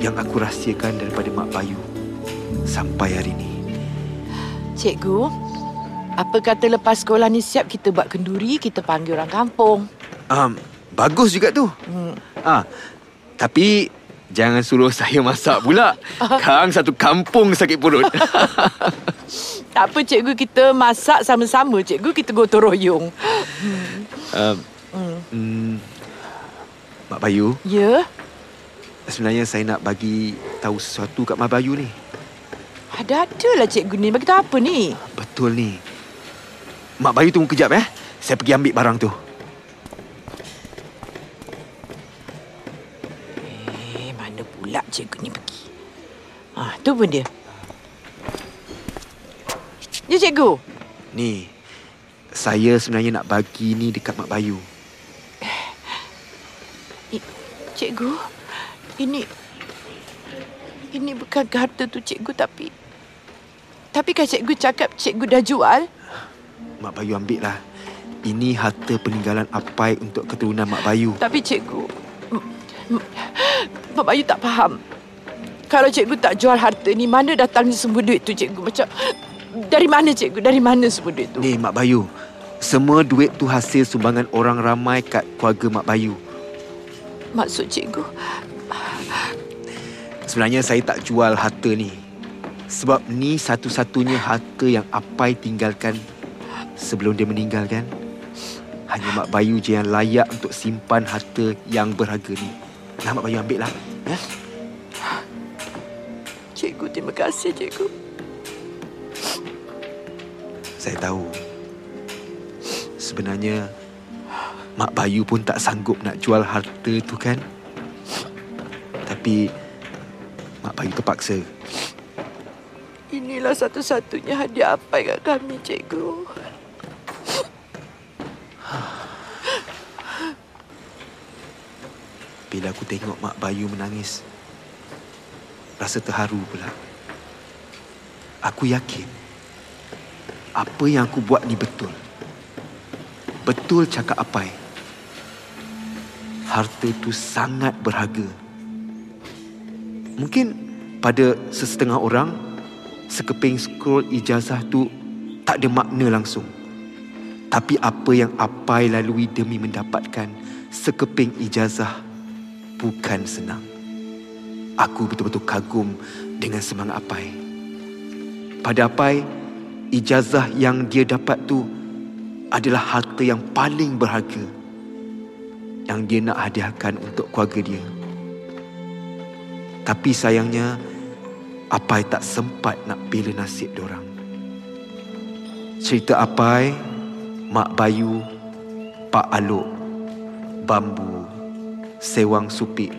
yang aku rahsiakan daripada Mak Bayu sampai hari ni. Cikgu, apa kata lepas sekolah ni siap kita buat kenduri, kita panggil orang kampung. Um, bagus juga tu. Hmm. Ah, tapi jangan suruh saya masak pula. Kang satu kampung sakit perut. (laughs) Tak apa cikgu, kita masak sama-sama. Cikgu, kita gotong royong. um, Hmm. mm, Mak Bayu, Ya, sebenarnya saya nak bagi tahu sesuatu kat Mak Bayu ni. ada-ada lah cikgu ni. Bagi tahu apa ni? Betul ni. Mak Bayu tunggu kejap eh. Saya pergi ambil barang tu. Pula cikgu ni pergi? Ah, tu pun dia. Ya, cikgu. Ni, saya sebenarnya nak bagi ni dekat Mak Bayu. Cikgu, ini... Ini bukan harta tu cikgu tapi... Tapi kan cikgu cakap cikgu dah jual? Mak Bayu ambil lah. Ini harta peninggalan Apai untuk keturunan Mak Bayu. Tapi cikgu... Mak Bayu tak faham. Kalau cikgu tak jual harta ni, mana datangnya semua duit tu cikgu? Macam... Dari mana cikgu? Dari mana semua duit tu? Ni Mak Bayu. Semua duit tu hasil sumbangan orang ramai kat keluarga Mak Bayu. Maksud cikgu... Sebenarnya saya tak jual harta ni. Sebab ni satu-satunya harta yang Apai tinggalkan sebelum dia meninggal kan. Hanya Mak Bayu je yang layak untuk simpan harta yang berharga ni. Nah, Mak Bayu ambil lah. Ya? Cikgu, terima kasih cikgu. Saya tahu. Sebenarnya Mak Bayu pun tak sanggup nak jual harta tu kan. Tapi Mak Bayu terpaksa. Inilah satu-satunya hadiah apa kat kami, cikgu. Bila aku tengok Mak Bayu menangis, rasa terharu pula. Aku yakin apa yang aku buat ni betul. Betul cakap Apai. Harta tu sangat berharga. Mungkin pada sesetengah orang, sekeping scroll ijazah tu tak ada makna langsung. Tapi apa yang Apai lalui demi mendapatkan sekeping ijazah bukan senang. Aku betul-betul kagum dengan semangat Apai. Pada Apai, ijazah yang dia dapat tu adalah harta yang paling berharga yang dia nak hadiahkan untuk keluarga dia. Tapi sayangnya, Apai tak sempat nak bela nasib diorang. Cerita Apai, Mak Bayu, Pak Alok, Bambu, Sewang Supik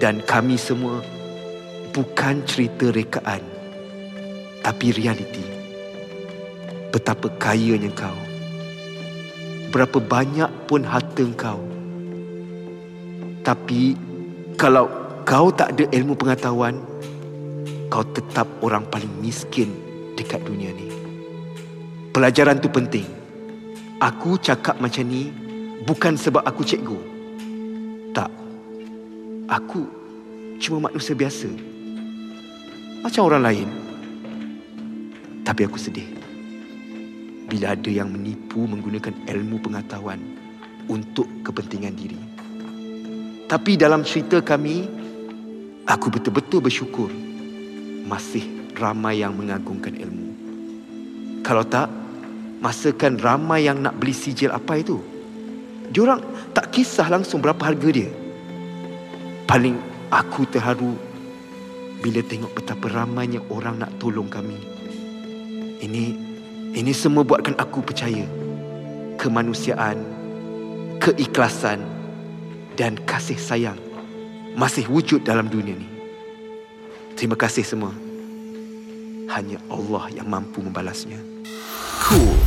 dan kami semua bukan cerita rekaan tapi realiti. Betapa kayanya kau. Berapa banyak pun harta kau. Tapi kalau kau tak ada ilmu pengetahuan, kau tetap orang paling miskin dekat dunia ni. Pelajaran tu penting. Aku cakap macam ni bukan sebab aku cikgu. Tak. Aku cuma manusia biasa. Macam orang lain. Tapi aku sedih. Bila ada yang menipu menggunakan ilmu pengetahuan untuk kepentingan diri. Tapi dalam cerita kami, aku betul-betul bersyukur masih ramai yang mengagungkan ilmu. Kalau tak, masakan ramai yang nak beli sijil apa itu. Diorang tak kisah langsung berapa harga dia. Paling aku terharu bila tengok betapa ramainya orang nak tolong kami. Ini ini semua buatkan aku percaya kemanusiaan, keikhlasan dan kasih sayang masih wujud dalam dunia ni. Terima kasih semua. Hanya Allah yang mampu membalasnya. Cool